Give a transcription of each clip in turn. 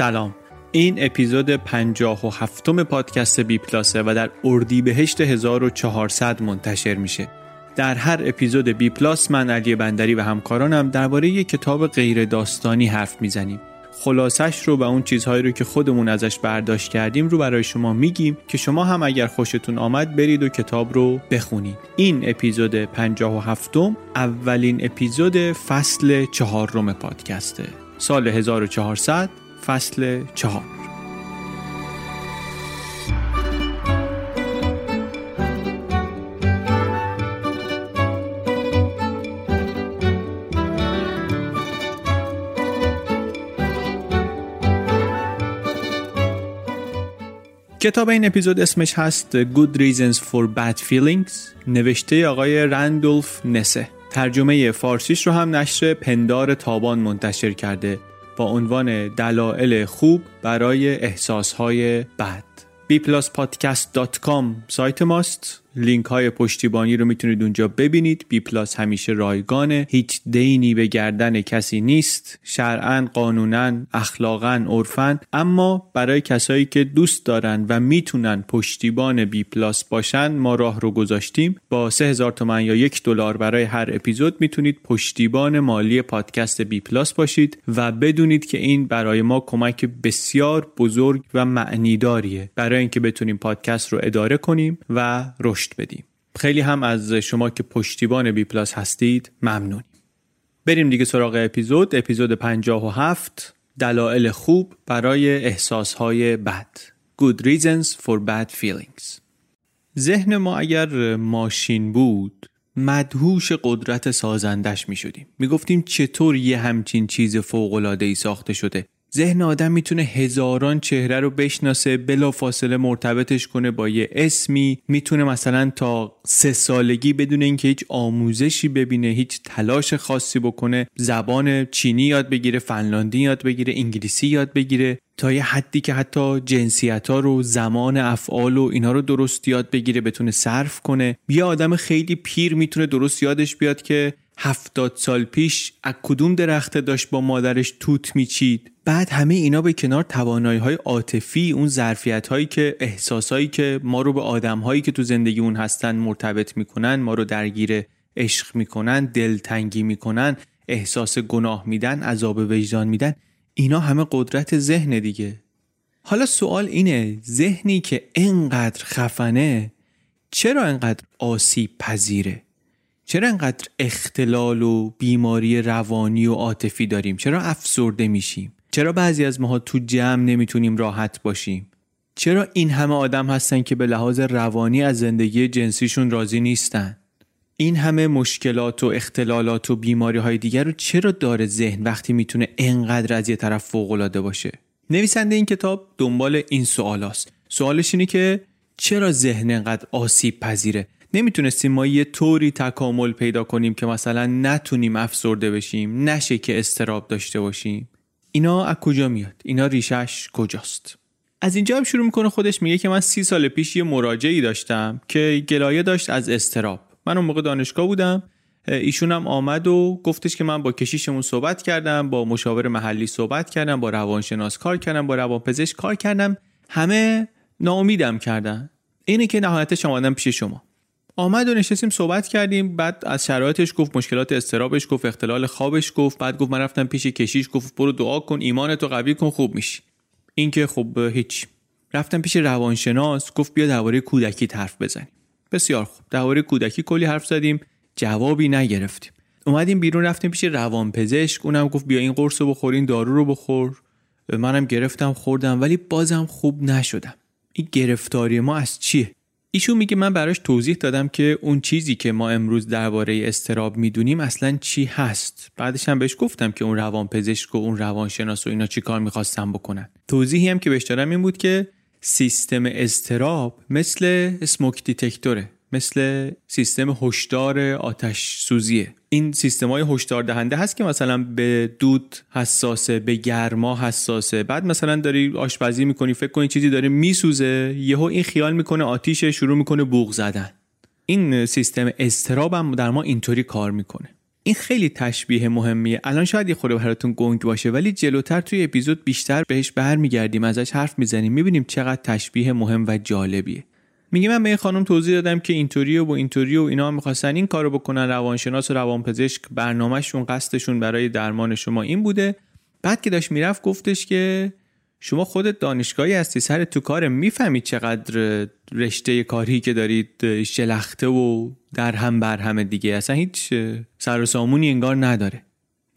سلام. این اپیزود 57 پادکست بی پلاسه و در اردیبهشت 1400 منتشر میشه. در هر اپیزود بی پلاس من علی بندری و همکارانم درباره یک کتاب غیر داستانی حرف می‌زنیم. خلاصش رو و اون چیزهایی رو که خودمون ازش برداشت کردیم رو برای شما میگیم که شما هم اگر خوشتون آمد برید و کتاب رو بخونید. این اپیزود 57 اولین اپیزود فصل چهارم پادکسته. سال 1400 فصل چهار. کتاب این اپیزود اسمش هست Good Reasons for Bad Feelings. نوشته آقای رندولف نسه. ترجمه فارسیش رو هم نشر پندار تابان منتشر کرده. با عنوان دلایل خوب برای احساسهای بد. bpluspodcast.com سایت ماست. لینک های پشتیبانی رو می‌تونید اونجا ببینید. بی پلاس همیشه رایگانه. هیچ دینی به گردن کسی نیست. شرعا قانونا اخلاقا عرفا. اما برای کسایی که دوست دارن و می‌تونن پشتیبان بی پلاس باشن ما راه رو گذاشتیم. با 3000 تومن یا یک دلار برای هر اپیزود می‌تونید پشتیبان مالی پادکست بی پلاس باشید و بدونید که این برای ما کمک بسیار بزرگ و معنیداریه. برای اینکه بتونیم پادکست رو اداره کنیم و رشد بدیم. خیلی هم از شما که پشتیبان بی پلاس هستید ممنونیم بریم دیگه سراغ اپیزود. اپیزود 57 دلایل خوب برای احساسهای بد. Good reasons for bad feelings. ذهن ما اگر ماشین بود مدهوش قدرت سازندش می شدیم می گفتیم چطور یه همچین چیز فوقلاده ای ساخته شده؟ ذهن آدم می‌تونه هزاران چهره رو بشناسه بلا فاصله مرتبطش کنه با یه اسمی. می‌تونه مثلا تا سه سالگی بدون اینکه هیچ آموزشی ببینه هیچ تلاش خاصی بکنه زبان چینی یاد بگیره فنلاندی یاد بگیره انگلیسی یاد بگیره. تا یه حدی که حتی جنسیت ها رو زمان افعال و اینا رو درست یاد بگیره بتونه صرف کنه. یه آدم خیلی پیر می‌تونه درست یادش بیاد که هفتاد سال پیش از کدوم درخته داشت با مادرش توت میچید. بعد همه اینا به کنار توانایی های عاطفی اون ظرفیت هایی که احساس هایی که ما رو به آدم هایی که تو زندگی اون هستن مرتبط می‌کنن ما رو درگیر عشق می‌کنن دلتنگی می‌کنن احساس گناه میدن عذاب وجدان میدن اینا همه قدرت ذهن دیگه. حالا سوال اینه ذهنی که انقدر خفنه چرا انقدر آسیب پذیره؟ چرا انقدر اختلال و بیماری روانی و عاطفی داریم؟ چرا افسرده میشیم؟ چرا بعضی از ماها تو جمع نمی‌تونیم راحت باشیم؟ چرا این همه آدم هستن که به لحاظ روانی از زندگی جنسیشون راضی نیستن؟ این همه مشکلات و اختلالات و بیماری های دیگر رو چرا داره ذهن وقتی می‌تونه انقدر از یه طرف فوق العاده باشه؟ نویسنده این کتاب دنبال این سوال است. سوالش اینه که چرا ذهن انقدر آسیب پذیره؟ نمی‌تونستیم ما یه طوری تکامل پیدا کنیم که مثلا نتونیم افسرده بشیم نشه که استراب داشته باشیم. اینا از کجا میاد؟ اینا ریشش کجاست؟ از اینجا هم شروع می‌کنه خودش میگه که من سی سال پیش یه مراجعی داشتم که گلایه داشت از استراب من اون موقع دانشگاه بودم ایشون هم آمد و گفتش که من با کشیشمون صحبت کردم با مشاور محلی صحبت کردم با روانشناس کار کردم با روانپزشک کار کردم. همه ناامیدم کردن. اینه که نهایتش آمدم پیش شما. آمد و نشستیم صحبت کردیم بعد از شرایطش گفت مشکلات استرابش گفت اختلال خوابش گفت بعد گفت من رفتم پیش کشیش گفت برو دعا کن ایمانتو قوی کن خوب میشی. این که خب هیچ. رفتم پیش روانشناس گفت بیا درباره کودکی حرف بزنیم. بسیار خوب. درباره کودکی کلی حرف زدیم جوابی نگرفتیم. اومدیم بیرون رفتیم پیش روانپزشک اونم گفت بیا این قرص رو بخور این دارو رو بخور. منم گرفتم خوردم ولی بازم خوب نشدم. این گرفتاری ما از چیه؟ ایشون میگه من براش توضیح دادم که اون چیزی که ما امروز درباره استراب می‌دونیم اصلا چی هست. بعدش هم بهش گفتم که اون روانپزشک و اون روانشناس و اینا چی کار می‌خواستن بکنن. توضیحی هم که بهش دادم این بود که سیستم استراب مثل اسموک دیتکتوره مثل سیستم هشدار آتش سوزیه این سیستم های هشدار دهنده هست که مثلا به دود حساسه به گرما حساسه. بعد مثلا داری آشپزی می‌کنی فکر کنی چیزی داره میسوزه یهو این خیال می‌کنه آتیش شروع می‌کنه بوغ زدن. این سیستم استراب هم در ما اینطوری کار می‌کنه. این خیلی تشبیه مهمیه. الان شاید یه خورده براتون گنگ باشه ولی جلوتر توی اپیزود بیشتر بهش برمیگردیم ازش حرف می‌زنیم می‌بینیم چقدر تشبیه مهم و جالبیه. میگه من به این خانم توضیح دادم که اینطوری و اینطوری و اینا می‌خواستن این کارو بکنن روانشناس و روانپزشک برنامهشون قصدشون برای درمان شما این بوده. بعد که داشت می‌رفت گفتش که شما خودت دانشگاهی هستی سر تو کار می‌فهمید چقدر رشته کاری که دارید شلخته و در هم بر همه دیگه. اصلا هیچ سر و سامونی انگار نداره.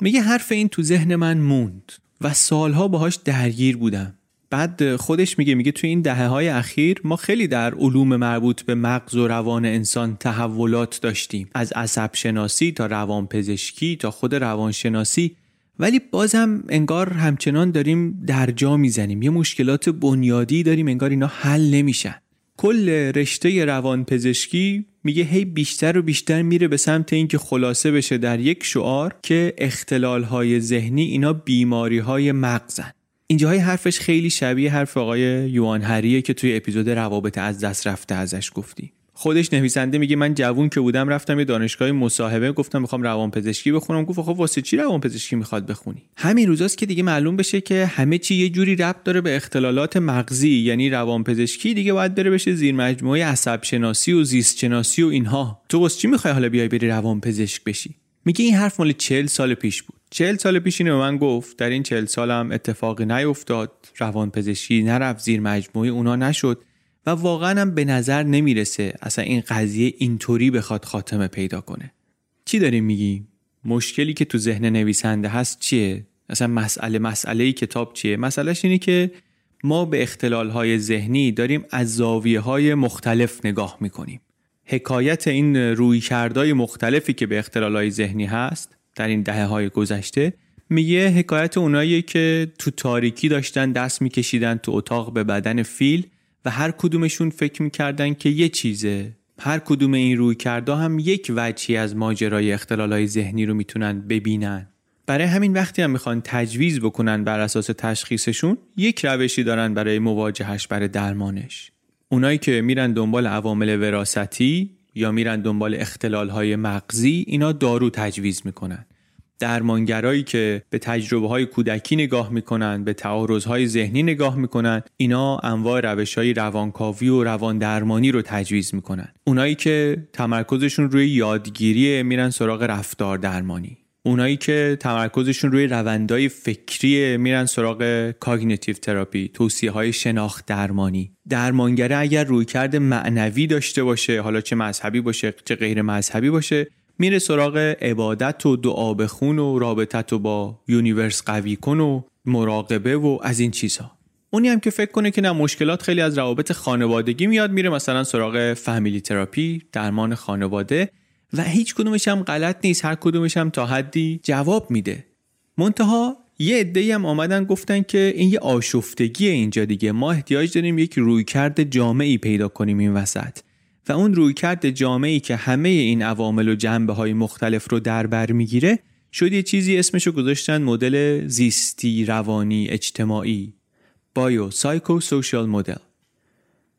میگه حرف این تو ذهن من موند و سالها باهاش درگیر بودم. بعد خودش میگه میگه توی این دهه های اخیر ما خیلی در علوم مربوط به مغز و روان انسان تحولات داشتیم. از عصب شناسی تا روان پزشکی تا خود روانشناسی ولی بازم انگار همچنان داریم در جا می‌زنیم. یه مشکلات بنیادی داریم انگار اینا حل نمیشن. کل رشته روان پزشکی میگه هی بیشتر و بیشتر میره به سمت اینکه خلاصه بشه در یک شعار که اختلال های ذهنی اینا بیماری های مغزن. اینجاهای حرفش خیلی شبیه حرف آقای یوان هریه که توی اپیزود روابط از دست رفته ازش گفتی. خودش نویسنده میگه من جوون که بودم رفتم یه دانشگاه مصاحبه گفتم می‌خوام روانپزشکی بخونم. گفت خب واسه چی روانپزشکی می‌خواد بخونی؟ همین روزاست که دیگه معلوم بشه که همه چی یه جوری ربط داره به اختلالات مغزی یعنی روانپزشکی دیگه باید بره بشه زیر مجموعه عصب شناسی و زیست شناسی و اینها. تو واسه چی می‌خوای حالا بیای بری روانپزشک بشی؟ میگه این حرف مال 40 سال پیش بود. چهل سال پیش اینو من گفت. در این چهل سال هم اتفاقی نیفتاد. روان پزشکی نرفت زیر مجموعه اونا نشد و واقعا هم به نظر نمی‌رسه اصلا این قضیه اینطوری بخواد خاتمه پیدا کنه. چی داریم میگی مشکلی که تو ذهن نویسنده هست چیه؟ اصلا مسئله مسئله کتاب چیه؟ مسئلهش اینه که ما به اختلال های ذهنی داریم از زاویه های مختلف نگاه می‌کنیم. حکایت این روی کردای مختلفی که به اختلال های ذهنی هست در این دهه های گذشته میگه حکایت اونایی که تو تاریکی داشتن دست میکشیدن تو اتاق به بدن فیل و هر کدومشون فکر می‌کردن که یه چیزه. هر کدوم این روی کرده هم یک وجهی از ماجرای اختلالای ذهنی رو می‌تونن ببینن. برای همین وقتی هم می‌خوان تجویز بکنن بر اساس تشخیصشون یک روشی دارن برای مواجهش برای درمانش. اونایی که میرن دنبال عوامل وراثتی یا میرن دنبال اختلال های مغزی اینا دارو تجویز می‌کنن. درمانگرایی که به تجربه های کودکی نگاه می‌کنن به تعارض های ذهنی نگاه می‌کنن اینا انواع روش های روانکاوی و روان درمانی رو تجویز می‌کنن. اونایی که تمرکزشون روی یادگیری میرن سراغ رفتار درمانی اونایی که تمرکزشون روی روندای فکری میرن سراغ cognitive therapy توصیه های شناخت درمانی. درمانگره اگر رویکرد معنوی داشته باشه حالا چه مذهبی باشه چه غیر مذهبی باشه میره سراغ عبادت و دعا بخون و رابطت و با universe قوی کن و مراقبه و از این چیزها. اونی هم که فکر کنه که نه مشکلات خیلی از روابط خانوادگی میاد میره مثلا سراغ family therapy درمان خانواده. و هیچ کدومش هم غلط نیست هر کدومش هم تا حدی جواب میده. منتها یه عده هم آمدن گفتن که این یه آشفتگی اینجا دیگه. ما احتیاج داریم یک رویکرد جامعی پیدا کنیم این وسط. و اون رویکرد جامعی که همه این عوامل و جنبه های مختلف رو در بر می‌گیره شد یه چیزی اسمشو گذاشتن مدل زیستی روانی اجتماعی بایو سایکو سوشال مدل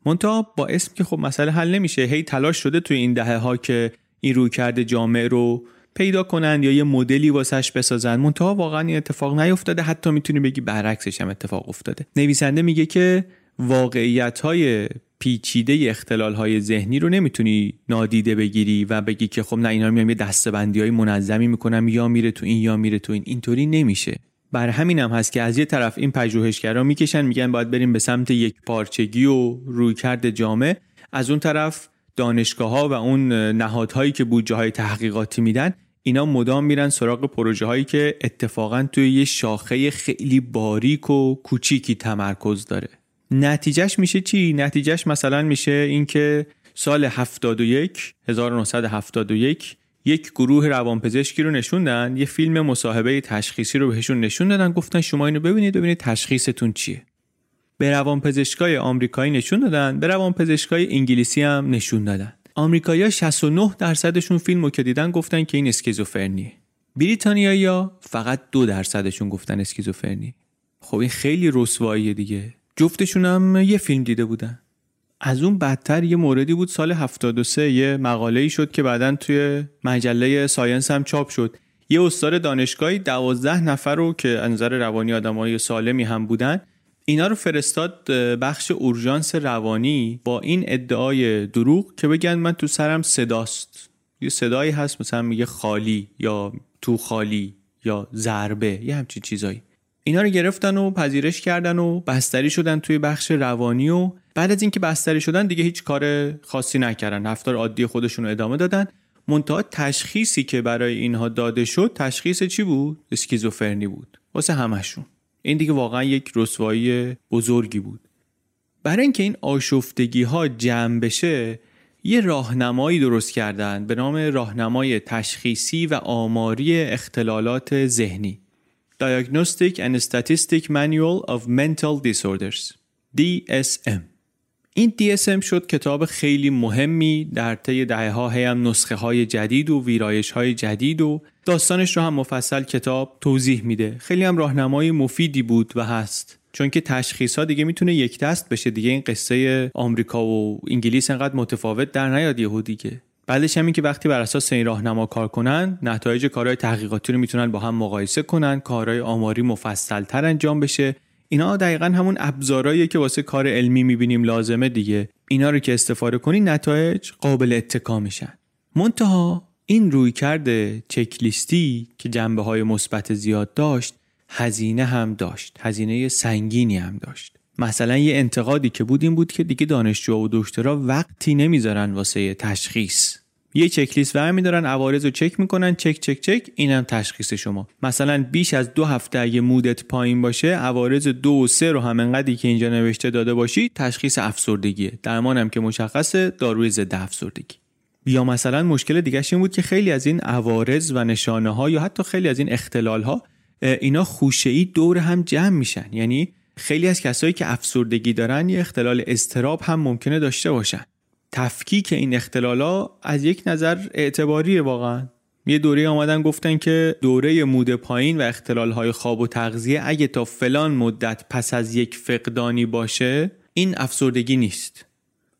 منتها با اسم که خب مسئله حل نمیشه هی تلاش شده توی این دهه ها که این روی کرده جامعه رو پیدا کنند یا یه مدلی واسش بسازن. منتها واقعا این اتفاق نیفتاده. حتی می‌تونی بگی برعکسش هم اتفاق افتاده. نویسنده میگه که واقعیت های پیچیده اختلال های ذهنی رو نمی‌تونی نادیده بگیری و بگی که خب نه اینا میام یه دستبندی های منظمی می‌کنم یا میره تو این یا میره تو این. اینطوری نمیشه. بر همین هم هست که از یه طرف این پژوهشگرا می‌کشن میگن باید بریم به سمت یک پارچگی و رویکرد جامعه از اون طرف دانشگاه ها و اون نهادهایی که بودجه های تحقیقاتی میدن اینا مدام میرن سراغ پروژه هایی که اتفاقا توی یه شاخه خیلی باریک و کوچیکی تمرکز داره. نتیجهش میشه چی؟ نتیجهش مثلا میشه اینکه سال 71 1971 یک گروه روانپزشکی رو نشوندن یه فیلم مصاحبه تشخیصی رو بهشون نشون دادن گفتن شما اینو ببینید ببینید تشخیصتون چیه. به روانپزشکای آمریکایی نشون دادن به روانپزشکای انگلیسی هم نشون دادن. آمریکایی‌ها 69 درصدشون فیلم رو که دیدن گفتن که این اسکیزوفرنیه. بریتانیایی‌ها فقط دو درصدشون گفتن اسکیزوفرنی خب این خیلی رسواییه دیگه. جفتشون هم یه فیلم دیده بودن. از اون بدتر یه موردی بود سال 73 یه مقاله ای شد که بعدا توی مجله ساینس هم چاپ شد. یه استاد دانشگاهی دوازده نفر رو که نظر روانی آدمای سالمی هم بودن اینا رو فرستاد بخش اورژانس روانی با این ادعای دروغ که بگن من تو سرم صداست. یه صدایی هست مثلا میگه خالی یا تو خالی یا ضربه یه همچین چیزایی. اینا رو گرفتن و پذیرش کردن و بستری شدن توی بخش روانی و بعد از اینکه بستری شدن دیگه هیچ کار خاصی نکردن. رفتار عادی خودشون رو ادامه دادن. منتها تشخیصی که برای اینها داده شد تشخیص چی بود؟ اسکیزوفرنی بود. واسه همشون این دیگه واقعا یک رسوایی بزرگی بود. برای اینکه این آشفتگی ها جمع بشه یه راهنمایی درست کردن به نام راهنمای تشخیصی و آماری اختلالات ذهنی. Diagnostic and Statistic Manual of Mental Disorders DSM این DSM شد کتاب خیلی مهمی در طی دهه ها هم نسخه های جدید و ویرایش های جدید و داستانش رو هم مفصل کتاب توضیح میده. خیلی هم راهنمای مفیدی بود و هست. چون که تشخیص ها دیگه می‌تونه یک دست بشه. دیگه این قصه آمریکا و انگلیس انقدر متفاوت در نیاد یهو دیگه. بعدش همین که وقتی بر اساس این راهنما کار کنن نتایج کارهای تحقیقاتی رو می‌تونن با هم مقایسه کنن کارهای آماری مفصلتر انجام بشه. اینا دقیقا همون ابزارهایی که واسه کار علمی می‌بینیم لازمه دیگه. اینا رو که استفاده کنی نتایج قابل اتکا میشن. منتها این روی کرده چکلیستی که جنبه های مثبت زیاد داشت هزینه هم داشت. هزینه سنگینی هم داشت. مثلا یه انتقادی که بود این بود که دیگه دانشجو و دکترا وقتی نمی‌ذارن واسه تشخیص یه چکلیست ور میدارن عوارض رو چک می‌کنن چک چک چک اینم تشخیص شما. مثلا بیش از دو هفته اگه مودت پایین باشه عوارض دو و سه رو هم انقدری که اینجا نوشته داده باشی تشخیص افسردگیه. درمانم که مشخصه داروی ضد افسردگی. یا مثلا مشکل دیگه این بود که خیلی از این عوارض و نشانه ها یا حتی خیلی از این اختلال ها اینا خوشه ای دور هم جمع میشن. یعنی خیلی از کسایی که افسردگی دارن یه اختلال استراب هم ممکنه داشته باشن. تفکیک این اختلالا از یک نظر اعتباریه واقعا. یه دوره آمدن گفتن که دوره مود پایین و اختلال های خواب و تغذیه اگه تا فلان مدت پس از یک فقدانی باشه این افسردگی نیست.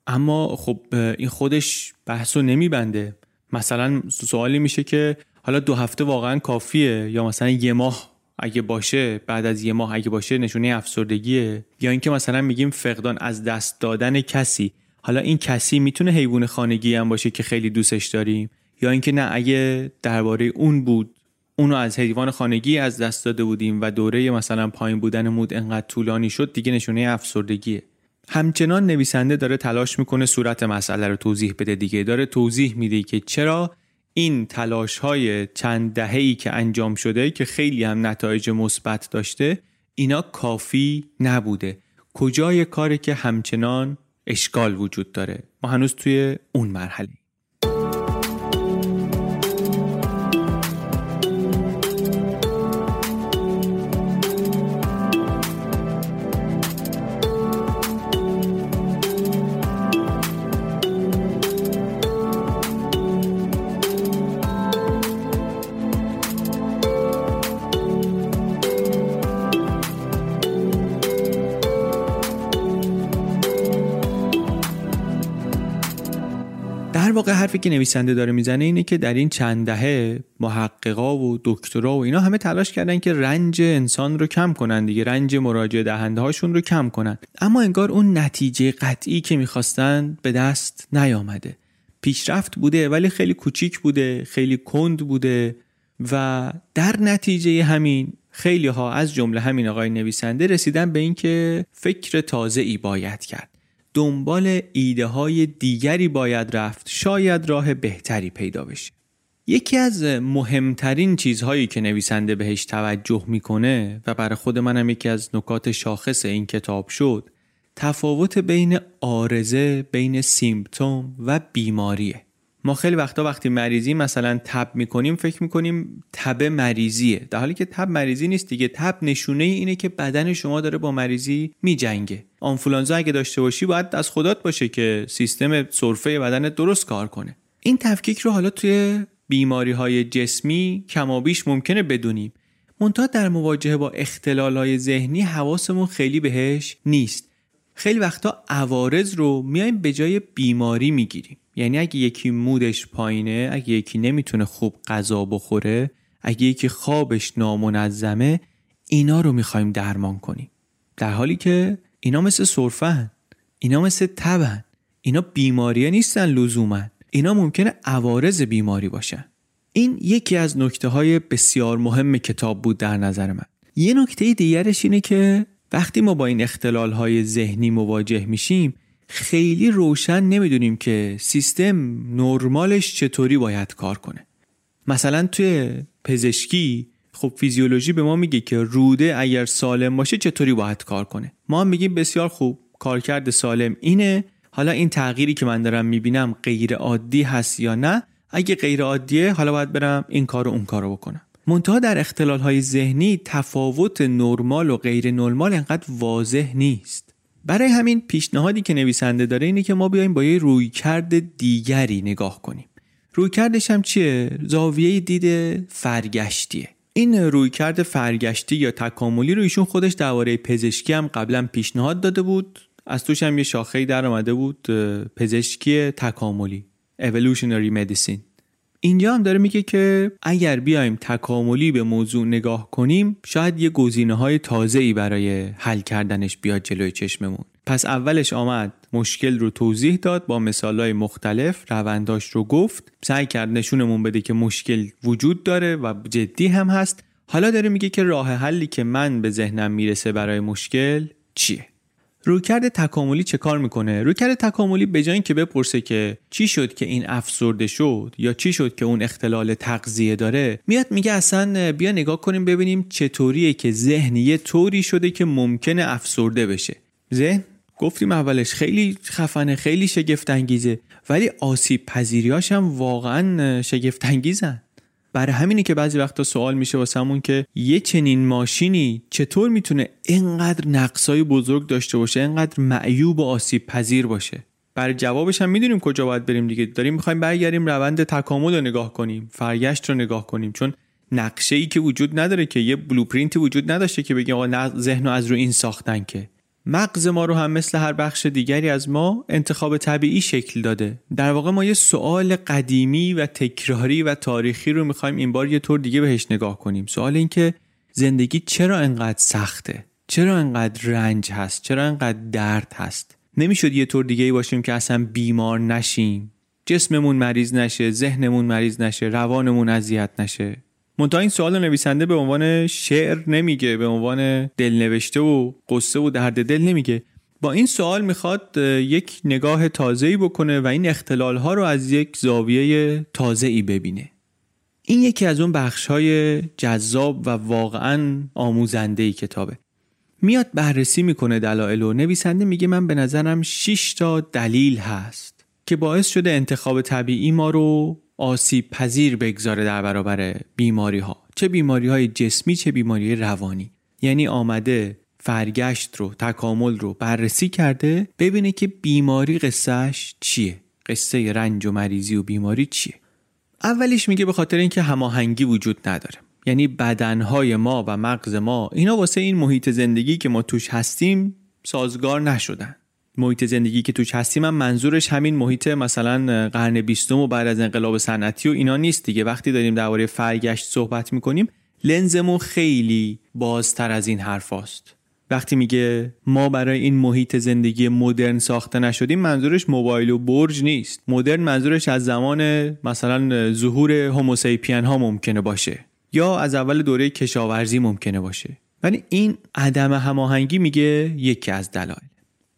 اما خب این خودش بحثو نمیبنده. مثلا سوالی میشه که حالا دو هفته واقعا کافیه یا مثلا یه ماه اگه باشه بعد از یه ماه اگه باشه نشونه افسردگیه؟ یا اینکه مثلا میگیم فقدان از دست دادن کسی حالا این کسی می‌تونه حیوان خانگی هم باشه که خیلی دوستش داریم؟ یا اینکه نه اگه درباره اون بود اونو از حیوان خانگی از دست داده بودیم و دوره مثلا پایین بودن مود انقدر طولانی شد دیگه نشونه افسردگیه. همچنان نویسنده داره تلاش می‌کنه صورت مسئله رو توضیح بده دیگه. داره توضیح میده که چرا این تلاش های چند دهه‌ای که انجام شده که خیلی هم نتایج مثبت داشته اینا کافی نبوده. کجای کاری که همچنان اشکال وجود داره. ما هنوز توی اون مرحله واقع حرفی که نویسنده داره می‌زنه اینه که در این چند دهه محققا و دکترا و اینا همه تلاش کردن که رنج انسان رو کم کنن دیگه رنج مراجعه دهنده هاشون رو کم کنن. اما انگار اون نتیجه قطعی که می‌خواستن به دست نیامده. پیشرفت بوده ولی خیلی کوچیک بوده خیلی کند بوده و در نتیجه همین خیلی ها از جمله همین آقای نویسنده رسیدن به اینکه فکر تازه ای باید کرد. دنبال ایده های دیگری باید رفت شاید راه بهتری پیدا بشه. یکی از مهمترین چیزهایی که نویسنده بهش توجه می‌کنه و برای خود منم یکی از نکات شاخص این کتاب شد تفاوت بین آرزه بین سیمپتوم و بیماریه. ما خیلی وقتا وقتی مریضی مثلا تب می‌کنیم فکر می‌کنیم تب مریضیه. در حالی که تب مریضی نیست دیگه. تب نشونه اینه که بدن شما داره با مریضی میجنگه. آنفولانزا اگه داشته باشی باید از خدات باشه که سیستم سرفه بدن درست کار کنه. این تفکیک رو حالا توی بیماری های جسمی کمابیش ممکنه بدونیم. منتها در مواجهه با اختلال های ذهنی حواسمون خیلی بهش نیست. خیلی وقتا عوارض رو میایم به جای بیماری می‌گیریم. یعنی اگه یکی مودش پایینه اگه یکی نمی‌تونه خوب غذا بخوره اگه یکی خوابش نامنظمه اینا رو می‌خوایم درمان کنیم. در حالی که اینا مثل سرفن اینا مثل تبن اینا بیماری نیستن لزوما. اینا ممکنه عوارض بیماری باشن. این یکی از نکته های بسیار مهم کتاب بود در نظر من. یه نکته دیگرش اینه که وقتی ما با این اختلال های ذهنی مواجه میشیم خیلی روشن نمی‌دونیم که سیستم نرمالش چطوری باید کار کنه. مثلا توی پزشکی خب فیزیولوژی به ما میگه که روده اگر سالم باشه چطوری باید کار کنه. ما میگیم بسیار خوب کارکرد سالم اینه. حالا این تغییری که من دارم می‌بینم غیر عادی هست یا نه؟ اگه غیر عادیه حالا باید برم این کارو اون کارو بکنم. منتها در اختلال های ذهنی تفاوت نرمال و غیر نرمال انقدر واضح نیست. برای همین پیشنهادی که نویسنده داره اینه که ما بیایم با یه رویکرد دیگری نگاه کنیم. رویکردش هم چیه؟ زاویه دید فرگشتیه. این رویکرد فرگشتی یا تکاملی رو ایشون خودش درباره پزشکی هم قبلا پیشنهاد داده بود. از توش هم یه شاخه در آمده بود پزشکی تکاملی evolutionary medicine. اینجا هم داره میگه که اگر بیایم تکاملی به موضوع نگاه کنیم شاید یه گزینه های تازه ای برای حل کردنش بیاد جلوی چشممون. پس اولش آمد مشکل رو توضیح داد با های مختلف رونداش رو گفت. سعی کرد نشونمون بده که مشکل وجود داره و جدی هم هست. حالا داره میگه که راه حلی که من به ذهنم می‌رسه برای مشکل چیه؟ رویکرد تکاملی چه کار می‌کنه؟ رویکرد تکاملی به جای اینکه بپرسه که چی شد که این افسرده شد یا چی شد که اون اختلال تغذیه داره میاد میگه اصلا بیا نگاه کنیم ببینیم چطوریه که ذهن یه طوری شده که ممکنه افسرده بشه. ذهن؟ گفتیم اولش خیلی خفنه خیلی شگفت انگیزه ولی آسیب پذیریاش هم واقعا شگفت انگیزن برای همینه که بعضی وقتا سوال میشه واسمون که یه چنین ماشینی چطور می‌تونه اینقدر نقصای بزرگ داشته باشه اینقدر معیوب و آسیب پذیر باشه؟ برای جوابش هم می‌دونیم کجا باید بریم دیگه. داریم می‌خوایم برگردیم روند تکامل رو نگاه کنیم فرگشت رو نگاه کنیم. چون نقشه ای که وجود نداره که یه بلوپرینتی وجود نداشته که بگیم آقا ذهن از رو این ساختن که. مغز ما رو هم مثل هر بخش دیگری از ما انتخاب طبیعی شکل داده. در واقع ما یه سوال قدیمی و تکراری و تاریخی رو می‌خوایم این بار یه طور دیگه بهش نگاه کنیم. سوال این که زندگی چرا انقدر سخته؟ چرا انقدر رنج هست؟ چرا انقدر درد هست؟ نمی‌شد یه طور دیگه باشیم که اصلا بیمار نشیم. جسممون مریض نشه ذهنمون مریض نشه روانمون اذیت نشه. منتها این سوال نویسنده به عنوان شعر نمیگه به عنوان دلنوشته و قصه و درد دل نمیگه. با این سوال می‌خواد یک نگاه ای بکنه و این اختلال ها رو از یک زاویه تازه ای ببینه. این یکی از اون بخش های جذاب و واقعا آموزنده ای کتابه. میاد بررسی می‌کنه دلایل و نویسنده میگه من به نظرم 6 تا دلیل هست که باعث شده انتخاب طبیعی ما رو آسیب پذیر بگذاره در برابر بیماری ها چه بیماری های جسمی چه بیماری روانی. یعنی آمده فرگشت رو تکامل رو بررسی کرده ببینه که بیماری قصهش چیه. قصه رنج و مریضی و بیماری چیه. اولیش میگه به خاطر اینکه هماهنگی وجود نداره. یعنی بدنهای ما و مغز ما اینا واسه این محیط زندگی که ما توش هستیم سازگار نشدن. محیط زندگی که توش هستیم من منظورش همین محیط مثلا قرن بیستم و بعد از انقلاب صنعتی و اینا نیست دیگه. وقتی داریم درباره فرگشت صحبت می‌کنیم لنزمون خیلی بازتر از این حرف هست. وقتی میگه ما برای این محیط زندگی مدرن ساخته نشدیم منظورش موبایل و برج نیست. مدرن منظورش از زمان مثلا ظهور هوموسیپین ها ممکنه باشه یا از اول دوره کشاورزی ممکنه باشه. ولی این عدم هماهنگی میگه یکی از دلایل.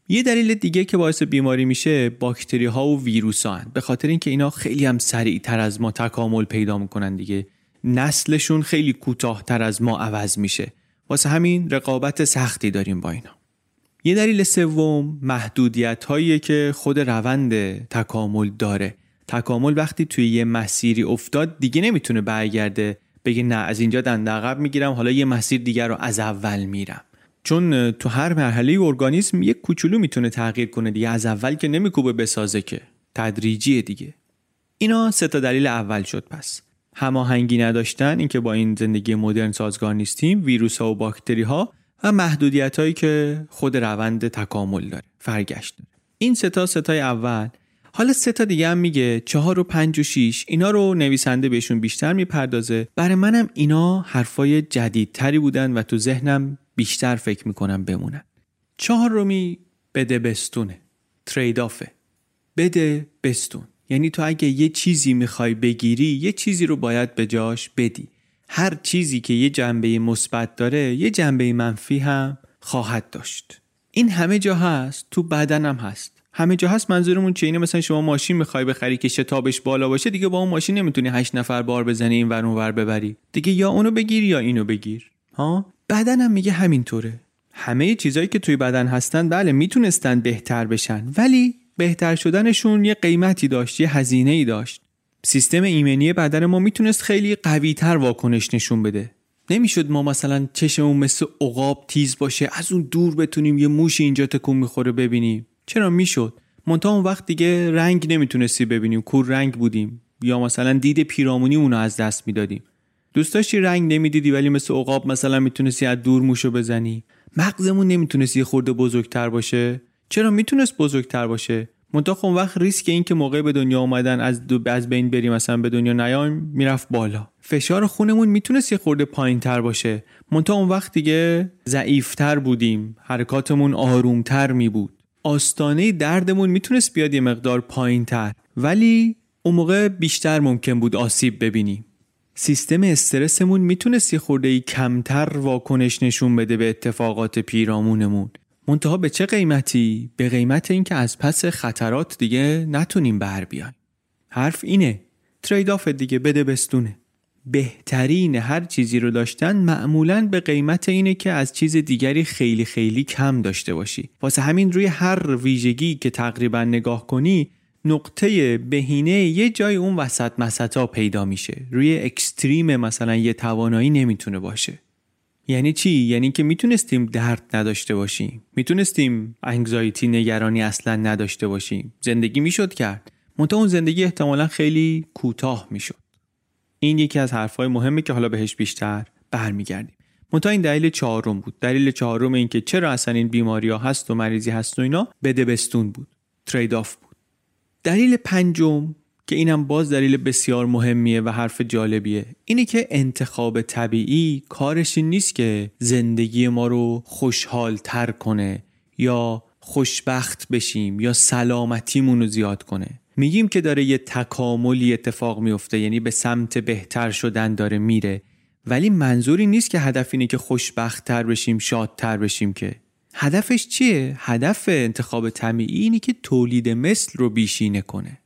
یه دلیل دیگه که باعث بیماری میشه باکتری ها و ویروس ها به خاطر اینکه اینا خیلی هم سریعتر از ما تکامل پیدا می‌کنن دیگه. نسلشون خیلی کوتاهتر از ما عوض میشه. واسه همین رقابت سختی داریم با اینا. یه دلیل سوم محدودیت هایی که خود روند تکامل داره. تکامل وقتی توی یه مسیری افتاد دیگه نمی‌تونه برگرده بگه نه از اینجا دنده عقب می‌گیرم حالا یه مسیر دیگر رو از اول میرم. چون تو هر مرحله ارگانیسم یه کوچولو می‌تونه تغییر کنه دیگه. از اول که نمیکوبه بسازه که. تدریجیه دیگه. اینا سه تا دلیل اول شد پس. هماهنگی نداشتن اینکه با این زندگی مدرن سازگار نیستیم ویروس ها و باکتری ها و محدودیت هایی که خود روند تکامل داره فرگشت داره. این ستا ستای اول. حالا سه تا دیگه هم میگه چهار و پنج و شیش. اینا رو نویسنده بهشون بیشتر می‌پردازه. برای منم اینا حرفای جدیدتری بودن و تو ذهنم بیشتر فکر می‌کنم بمونن. رومی بده بستونه. ترید آفه بده بستون. یعنی تو اگه یه چیزی می‌خوای بگیری یه چیزی رو باید به جاش بدی. هر چیزی که یه جنبه مثبت داره یه جنبه منفی هم خواهد داشت. این همه جا هست تو بدنم هست. همه جا هست منظورمون چه اینه مثلا شما ماشین می‌خوای بخری که شتابش بالا باشه دیگه با اون ماشین نمی‌تونی هشت نفر بار بزنی این ور ور ببری. دیگه یا اونو بگیر یا اینو بگیر. ها؟ بدنم میگه همینطوره. همه چیزایی که توی بدن هستن بله می‌تونستن بهتر بشن ولی بهتر شدنشون یه قیمتی داشت یه هزینه ای داشت. سیستم ایمنی بدن ما می‌تونست خیلی قوی تر واکنش نشون بده. نمی‌شد ما مثلا چشممون مثل عقاب تیز باشه از اون دور بتونیم یه موش اینجا تکون می‌خوره ببینیم. چرا می‌شد؟ منتها اون وقت دیگه رنگ نمی‌تونستی ببینیم کور رنگ بودیم یا مثلا دید پیرامونی اونو از دست می‌دادیم. دوست داشتی رنگ نمی‌دیدی ولی مثل عقاب مثلا می‌تونستی از دور موشو بزنی؟ مغزمون نمی‌تونست یه خورده بزرگتر باشه؟ چرا می‌تونست بزرگتر باشه؟ منتها خب وقت ریسک این که موقع به دنیا اومدن از دو از بین بریم مثلا به دنیا نیایم می‌رفت بالا. فشار خونمون می‌تونست یه خورده پایین تر باشه. منتها اون وقت دیگه ضعیفتر بودیم. حرکاتمون آرومتر می بود آستانه دردمون می‌تونست بیاد یه مقدار پایین تر ولی اون موقع بیشتر ممکن بود آسیب ببینیم. سیستم استرسمون می‌تونست یه خورده کمتر واکنش نشون بده به اتفاقات پیرامونمون منتها به چه قیمتی؟ به قیمت اینکه از پس خطرات دیگه نتونیم بر بیایم. حرف اینه. ترید آف دیگه بده بستونه. بهترین هر چیزی رو داشتن معمولا به قیمت اینه که از چیز دیگری خیلی خیلی کم داشته باشی. واسه همین روی هر ویژگی که تقریبا نگاه کنی نقطه بهینه یه جای اون وسط مسطا پیدا میشه. روی اکستریم مثلا یه توانایی نمی‌تونه باشه. یعنی چی؟ یعنی که می‌تونستیم درد نداشته باشیم. می‌تونستیم انگزایتی نگرانی اصلا نداشته باشیم. زندگی می‌شد کرد. منتها اون زندگی احتمالا خیلی کوتاه می‌شد. این یکی از حرفهای مهمه که حالا بهش بیشتر برمیگردیم. منتها این دلیل چهارم بود. دلیل چهارم این که چرا اصلا این بیماری ها هست و مریضی هست و اینا بده بستون بود. ترید آف بود. دلیل پنجم که اینم باز دلیل بسیار مهمیه و حرف جالبیه اینه که انتخاب طبیعی کارش این نیست که زندگی ما رو خوشحال تر کنه یا خوشبخت بشیم یا سلامتیمون رو زیاد کنه. میگیم که داره یه تکاملی اتفاق میفته یعنی به سمت بهتر شدن داره میره. ولی منظوری نیست که هدف اینه که خوشبخت تر بشیم شادتر بشیم که. هدفش چیه؟ هدف انتخاب طبیعی اینه که تولید مثل رو بیشینه کنه.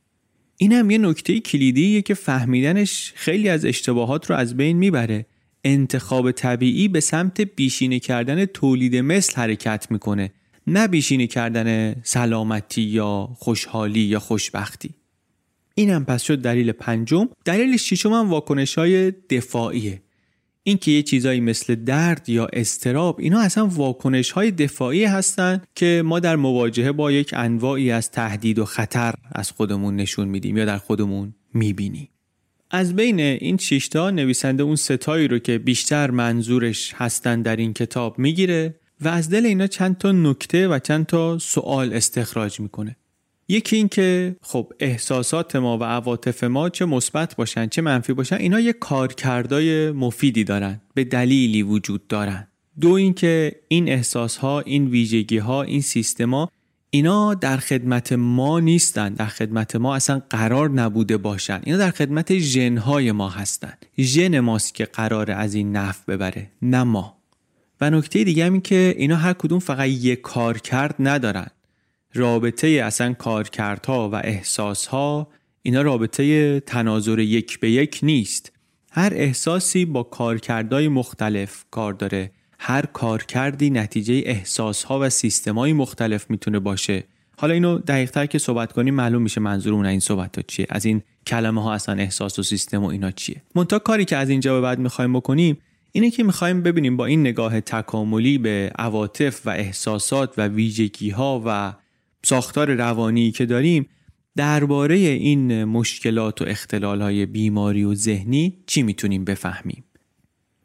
این هم یه نکته کلیدیه که فهمیدنش خیلی از اشتباهات رو از بین می‌بره. انتخاب طبیعی به سمت بیشینه کردن تولید مثل حرکت می‌کنه نه بیشینه کردن سلامتی یا خوشحالی یا خوشبختی. این هم پس شد دلیل پنجم. دلیل ششم هم واکنش های دفاعیه. اینکه یه چیزایی مثل درد یا استراب اینا اصلا واکنش های دفاعی هستند که ما در مواجهه با یک انواعی از تهدید و خطر از خودمون نشون میدیم یا در خودمون می‌بینیم. از بین این شیشتا نویسنده اون ستایی رو که بیشتر منظورش هستن در این کتاب می‌گیره و از دل اینا چند تا نکته و چند تا سوال استخراج می‌کنه. یکی این که خب احساسات ما و عواطف ما چه مثبت باشن چه منفی باشن اینا یه کارکردای مفیدی دارن به دلیلی وجود دارن. دو اینکه این احساس ها این ویژگی ها این سیستما اینا در خدمت ما نیستن در خدمت ما اصلا قرار نبوده باشن. اینا در خدمت ژن های ما هستن. ژن ماست که قرار از این نفع ببره نه ما. و نکته دیگه هم این که اینا هر کدوم فقط یک کار کرد ندارن. رابطه اصلا کارکردها و احساسها اینا رابطه تناظر یک به یک نیست. هر احساسی با کارکردهای مختلف کار داره. هر کارکردی نتیجه احساسها و سیستمهای مختلف می‌تونه باشه. حالا اینو دقیقتر که صحبت کنیم معلوم میشه منظورمون این صحبت ها چیه از این کلمه ها اصلا احساس و سیستم و اینا چیه. منتها کاری که از اینجا به بعد می‌خوایم بکنیم اینه که می‌خوایم ببینیم با این نگاه تکاملی به عواطف و احساسات و ویژگی ها و ساختار روانی که داریم درباره این مشکلات و اختلال های بیماری و ذهنی چی می‌تونیم بفهمیم؟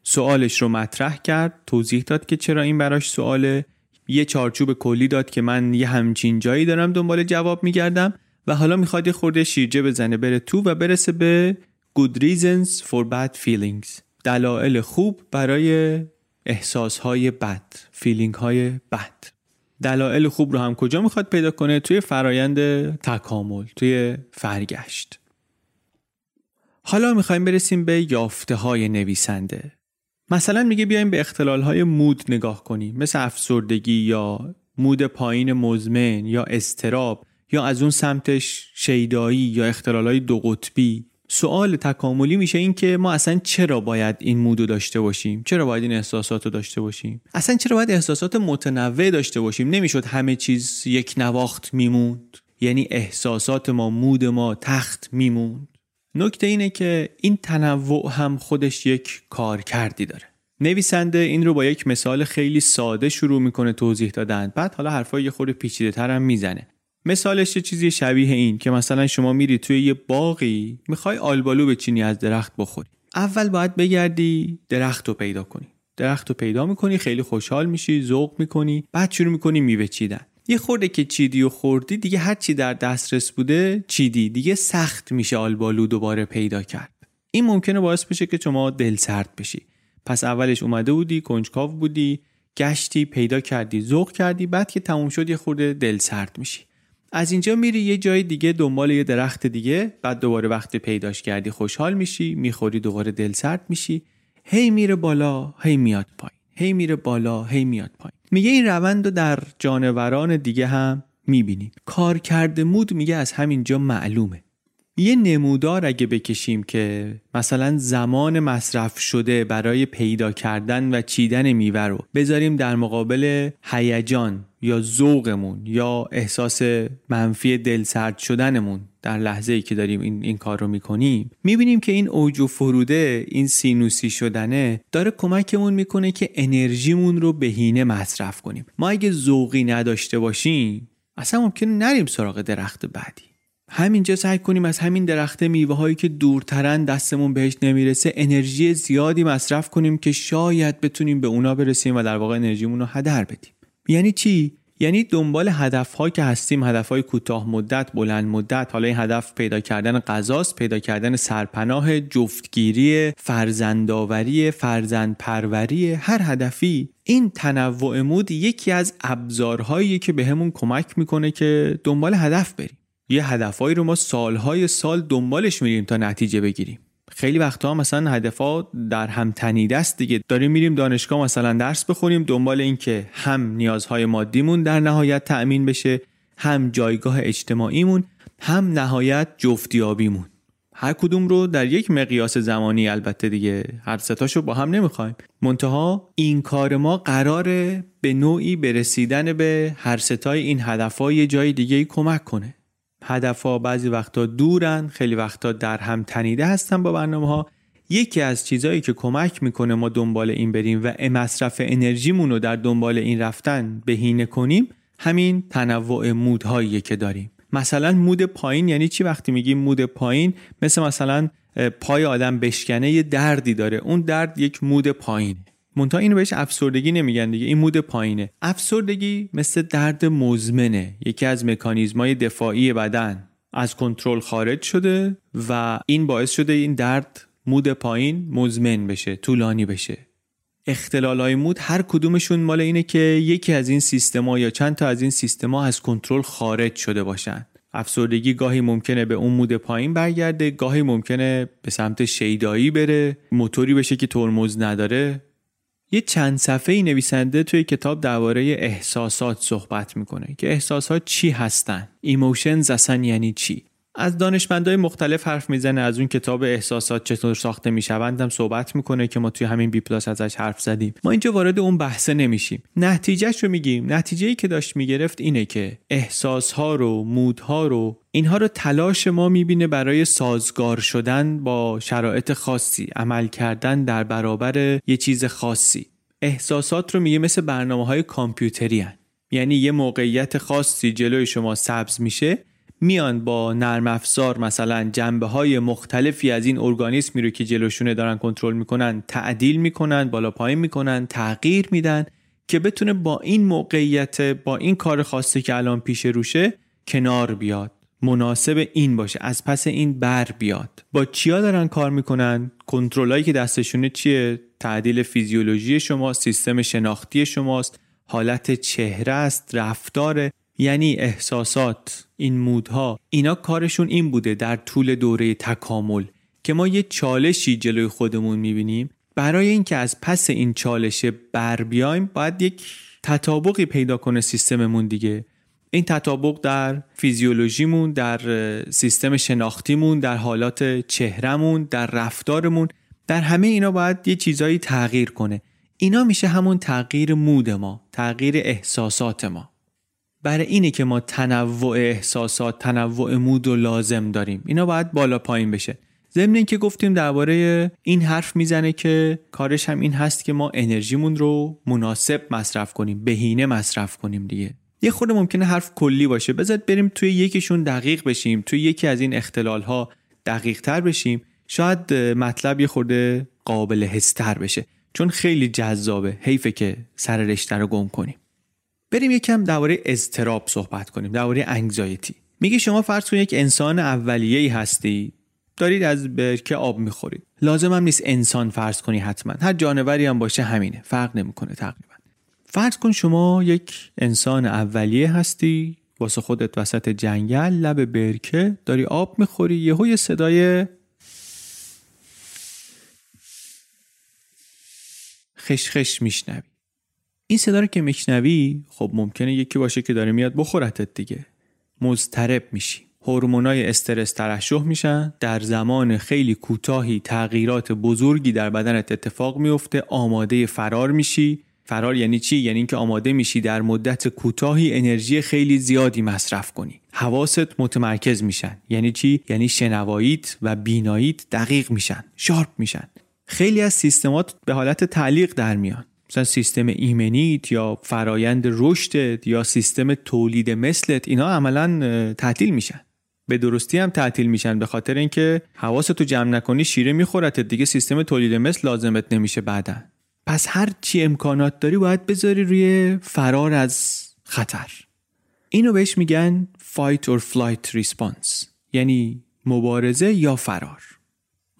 سوالش رو مطرح کرد توضیح داد که چرا این براش سواله یه چارچوب کلی داد که من یه همچین جایی دارم دنبال جواب میگردم و حالا می‌خواد یه خورده شیرجه بزنه بره تو و برسه به good reasons for bad feelings. دلایل خوب برای احساس های بد فیلینگ های بد. دلایل خوب رو هم کجا می‌خواد پیدا کنه؟ توی فرایند تکامل توی فرگشت. حالا می‌خوایم برسیم به یافته های نویسنده. مثلا میگه بیایم به اختلال های مود نگاه کنیم. مثل افسردگی یا مود پایین مزمن یا استراب یا از اون سمتش شیدایی یا اختلال های دو قطبی. سوال تکاملی میشه این که ما اصلا چرا باید این مودو داشته باشیم؟ چرا باید این احساسات رو داشته باشیم؟ اصلا چرا باید احساسات متنوع داشته باشیم؟ نمی‌شد همه چیز یک نواخت میموند. یعنی احساسات ما مود ما تخت میموند. نکته اینه که این تنوع هم خودش یک کار کردی داره. نویسنده این رو با یک مثال خیلی ساده شروع می‌کنه توضیح دادن. بعد حالا حرفای یه خورده پیچیده تر هم می‌زنه. مثالش یه چیزی شبیه این که مثلا شما میری توی یه باقی می‌خوای آلبالو بچینی از درخت بخوری. اول باید بگردی درخت رو پیدا کنی. درخت رو پیدا می‌کنی خیلی خوشحال میشی ذوق می‌کنی بعد شروع می‌کنی میوه چیدن یه خورده که چیدی و خوردی دیگه هر چی در دسترس بوده چیدی. دیگه سخت میشه آلبالو دوباره پیدا کرد. این ممکنه باعث بشه که شما دل سرد بشی. پس اولش اومده بودی کنجکاو بودی گشتی پیدا کردی ذوق کردی بعد که تموم شد یه خورده دل سرد میشی. از اینجا میری یه جای دیگه دنبال یه درخت دیگه بعد دوباره وقتی پیداش کردی خوشحال میشی می‌خوری دوباره دل سرد میشی. هی میره بالا هی میاد پایین. هی میره بالا هی میاد پایین. میگه این روند رو در جانوران دیگه هم می‌بینیم کار کرده مود میگه از همینجا معلومه. یه نمودار اگه بکشیم که مثلا زمان مصرف شده برای پیدا کردن و چیدن میوه رو بذاریم در مقابل هیجان یا ذوقمون یا احساس منفی دل سرد شدنمون در لحظه ای که داریم این, این کار رو می‌کنیم می‌بینیم که این اوج و فروده این سینوسی شدنه داره کمکمون می‌کنه که انرژیمون رو بهینه مصرف کنیم. ما اگه ذوقی نداشته باشیم اصلا ممکنه نریم سراغ درخت بعدی. همینجا سعی کنیم از همین درخت میوه هایی که دورترن دستمون بهش نمی‌رسه انرژی زیادی مصرف کنیم که شاید بتونیم به اونا برسیم و در واقع انرژیمون رو هدر بدیم. یعنی چی؟ یعنی دنبال هدف که هستیم هدف های کوتاه مدت بلند مدت حالا این هدف پیدا کردن غذاست پیدا کردن سرپناه جفتگیری فرزندآوری فرزند پروری هر هدفی. این تنوع مود یکی از ابزارهایی که بهمون به کمک می‌کنه که دنبال هدف بریم. یه هدفهایی رو ما سالهای سال دنبالش میریم تا نتیجه بگیریم. خیلی وقتا مثلا هدفها در هم تنیده است دیگه. داریم میریم دانشگاه مثلا درس بخونیم دنبال اینکه هم نیازهای مادیمون در نهایت تأمین بشه هم جایگاه اجتماعیمون هم نهایت جفتیابیمون. هر کدوم رو در یک مقیاس زمانی البته دیگه هر ستاشو با هم نمی‌خوایم. منتها این کار ما قراره به نوعی برسیدن به هر ستای این هدفها یه جای دیگه کمک کنه. هدفها بعضی وقتا دورن خیلی وقتا در هم تنیده هستن با برنامه ها یکی از چیزهایی که کمک می‌کنه ما دنبال این بریم و مصرف انرژیمون رو در دنبال این رفتن بهینه کنیم همین تنوع مودهایی که داریم. مثلا مود پایین یعنی چی؟ وقتی میگیم مود پایین مثل مثلا پای آدم بشکنه یه دردی داره. اون درد یک مود پایینه. منتها اینو بهش افسردگی نمیگن دیگه این مود پایینه. افسردگی مثل درد مزمنه یکی از مکانیزمای دفاعی بدن. از کنترل خارج شده و این باعث شده این درد mood پایین مزمن بشه طولانی بشه. اختلال های mood هر کدومشون مال اینه که یکی از این سیستما یا چند تا از این سیستما از کنترل خارج شده باشن. افسردگی گاهی ممکنه به اون mood پایین برگرده گاهی ممکنه به سمت شیدایی بره موتوری بشه که ترمز نداره. یه چند صفحه ای نویسنده توی کتاب درباره احساسات صحبت می‌کنه که احساسات چی هستن؟ emotions اصلا یعنی چی؟ از دانشمندای مختلف حرف می‌زنه از اون کتاب احساسات چطور ساخته می‌شوند هم صحبت می‌کنه که ما توی همین بی پلاس ازش حرف زدیم. ما اینجا وارد اون بحثه نمیشیم. نتیجهش رو میگیم. نتیجه ای که داشت می‌گرفت اینه که احساس ها رو مودها رو اینها رو تلاش ما می‌بینه برای سازگار شدن با شرایط خاصی. عمل کردن در برابر یه چیز خاصی. احساسات رو میگه مثل برنامه های کامپیوتری هن. یعنی یه موقعیت خاصی جلوی شما سبز میشه میان با نرم افزار مثلا جنبه های مختلفی از این ارگانیسمی رو که جلوشونه دارن کنترل می‌کنن تعدیل می‌کنن بالا پایین می‌کنن تغییر میدن که بتونه با این موقعیت با این کار خاصی که الان پیش روشه کنار بیاد. مناسب این باشه از پس این بر بیاد. با چیا دارن کار می‌کنن؟ کنترلایی که دستشونه چیه؟ تعدیل فیزیولوژی شما سیستم شناختی شماست حالت چهره است رفتار یعنی احساسات این مودها اینا کارشون این بوده در طول دوره تکامل که ما یه چالشی جلوی خودمون می‌بینیم. برای اینکه از پس این چالش بر بیایم باید یک تطابقی پیدا کنه سیستممون دیگه. این تطابق در فیزیولوژیمون در سیستم شناختیمون در حالات چهرمون در رفتارمون در همه اینا باید یه چیزایی تغییر کنه. اینا میشه همون تغییر مود ما تغییر احساسات ما. برای اینه که ما تنوع احساسات تنوع مود و لازم داریم. اینا باید بالا پایین بشه. ضمن اینکه گفتیم درباره این حرف می‌زنه که کارش هم این هست که ما انرژیمون رو مناسب مصرف کنیم بهینه مصرف کنیم دیگه. یه خود ممکنه حرف کلی باشه. بذات بریم توی یکیشون دقیق بشیم توی یکی از این اختلال ها دقیق تر بشیم. شاید مطلب یه خورده قابل هستر بشه. چون خیلی جذابه حیفه که سر رشته رو گم کنیم. بریم یکم درباره اضطراب صحبت کنیم درباره انگزایتی میگه شما فرض کنید یک انسان اولیه‌ای هستی دارید از برکه آب می‌خورید. لازم هم نیست انسان فرض کنی حتما. هر جانوری هم باشه همینه فرق نمی‌کنه تقریبا. فرض کن شما یک انسان اولیه هستی واسه خودت وسط جنگل لب برکه داری آب می‌خوری یهو یه صدای خشخش میشنوی. این صدا رو که میشنوی خب ممکنه یکی باشه که داره میاد بخورتت دیگه. مضطرب میشی. هورمونای استرس ترشح میشن. در زمان خیلی کوتاهی تغییرات بزرگی در بدنت اتفاق میفته آماده فرار میشی. فرار یعنی چی؟ یعنی اینکه آماده میشی در مدت کوتاهی انرژی خیلی زیادی مصرف کنی. حواست متمرکز میشن. یعنی چی؟ یعنی شنواییت و بیناییت دقیق میشن. شارپ میشن. خیلی از سیستمات به حالت تعلیق در میان. مثلا سیستم ایمنیت یا فرایند رشدت یا سیستم تولید مثلت اینا عملا تعطیل میشن. به درستی هم تعطیل میشن به خاطر اینکه حواستو جمع نکنی شیره میخورت دیگه سیستم تولید مثل لازمت نمیشه بعدا. پس هر چی امکانات داری باید بذاری روی فرار از خطر. اینو بهش میگن fight or flight response یعنی مبارزه یا فرار.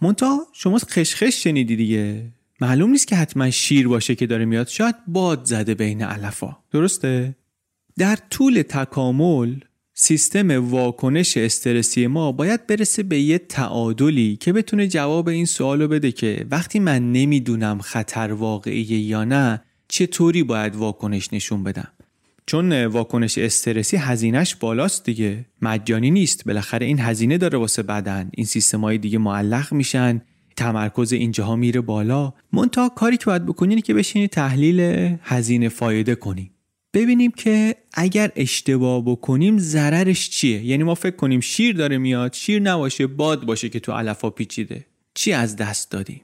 مونتا شما خشخش شنیدی دیگه. معلوم نیست که حتما شیر باشه که داره میاد. شاید باد زده بین علفا. درسته؟ در طول تکامل سیستم واکنش استرسی ما باید برسه به یه تعادلی که بتونه جواب این سوالو بده که وقتی من نمی‌دونم خطر واقعیه یا نه چطوری باید واکنش نشون بدم؟ چون واکنش استرسی هزینهش بالاست دیگه. مجانی نیست. بالاخره این هزینه داره واسه بدن. این سیستمای دیگه معلق میشن. تمرکز اینجاها میره بالا منتها کاری که باید بکنین که بشینی تحلیل هزینه فایده کنیم ببینیم که اگر اشتباه بکنیم ضررش چیه؟ یعنی ما فکر کنیم شیر داره میاد شیر نباشه باد باشه که تو علفا پیچیده. چی از دست دادیم؟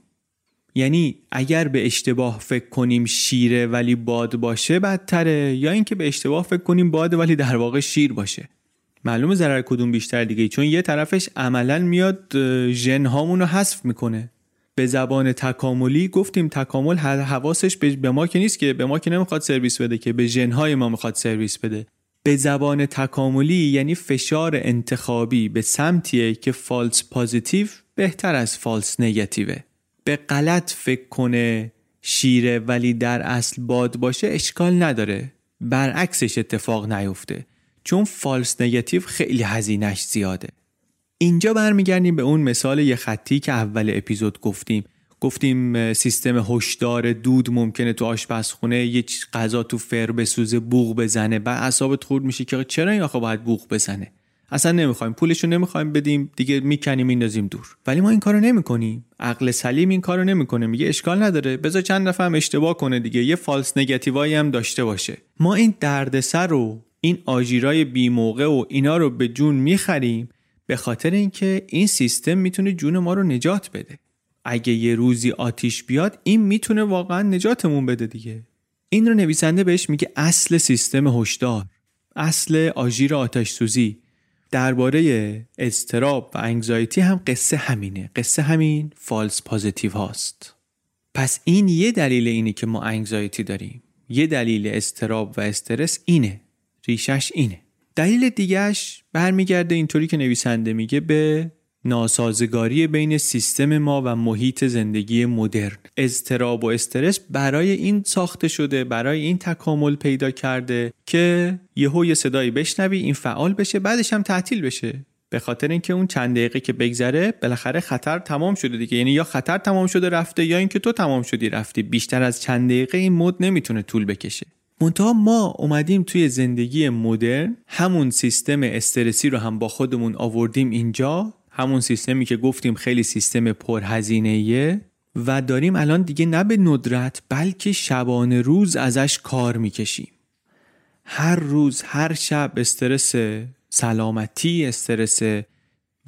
یعنی اگر به اشتباه فکر کنیم شیره ولی باد باشه بدتره یا اینکه به اشتباه فکر کنیم باد ولی در واقع شیر باشه. معلومه ضرر کدوم بیشتر دیگه چون یه طرفش عملا میاد ژن رو حذف می‌کنه. به زبان تکاملی گفتیم تکامل حواسش به ما که نیست که به ما که نمی‌خواد سرویس بده که به ژنهای ما می‌خواد سرویس بده. به زبان تکاملی یعنی فشار انتخابی به سمتیه که فالس پازیتیو بهتر از فالس نگتیوه به غلط فکر کنه شیره ولی در اصل باد باشه اشکال نداره. برعکسش اتفاق نیفته. چون فالس نگتیو خیلی هزینهش زیاده. اینجا برمیگردیم به اون مثال یه خطی که اول اپیزود گفتیم. گفتیم سیستم هشدار دود ممکنه تو آشپزخونه یه غذا تو فر بسوزه بوغ بزنه بعد اعصابت خورد میشه که چرا این آخه باید بوغ بزنه؟ اصلا نمی‌خوایم. پولشو نمی‌خوایم بدیم دیگه می‌کنیم میندازیم دور. ولی ما این کارو نمی‌کنیم. عقل سلیم این کارو نمی‌کنه. میگه اشکال نداره. بذار چند دفعه هم اشتباه کنه دیگه. یه فالس نگاتیوایی هم داشته باشه. ما این دردسر رو این آژیرای بی موقع و اینا رو به جون می‌خریم به خاطر اینکه این سیستم می‌تونه جون ما رو نجات بده. اگه یه روزی آتیش بیاد این می‌تونه واقعا نجاتمون بده دیگه. این رو نویسنده بهش میگه اصل سیستم هشدار اصل آژیر آتش سوزی درباره استراب و انگزایتی هم قصه همینه. قصه همین فالس پازیتیو هاست. پس این یه دلیل اینه که ما انگزایتی داریم. یه دلیل استراب و استرس اینه. ریشش اینه. دلیل دیگهش برمیگرده اینطوری که نویسنده میگه به ناسازگاری بین سیستم ما و محیط زندگی مدرن. اضطراب و استرس برای این ساخته شده برای این تکامل پیدا کرده که یهو یه صدایی بشنوی این فعال بشه بعدش هم تعطیل بشه. به خاطر اینکه اون چند دقیقه که بگذره بالاخره خطر تمام شده دیگه. یعنی یا خطر تمام شده رفته یا اینکه تو تمام شدی رفتی. بیشتر از چند دقیقه این مد نمی‌تونه طول بکشه. منتها ما اومدیم توی زندگی مدرن همون سیستم استرسی رو هم با خودمون آوردیم اینجا همون سیستمی که گفتیم خیلی سیستم پرهزینه‌ایه و داریم الان دیگه نه به ندرت بلکه شبانه روز ازش کار می‌کشیم. هر روز هر شب استرس سلامتی استرس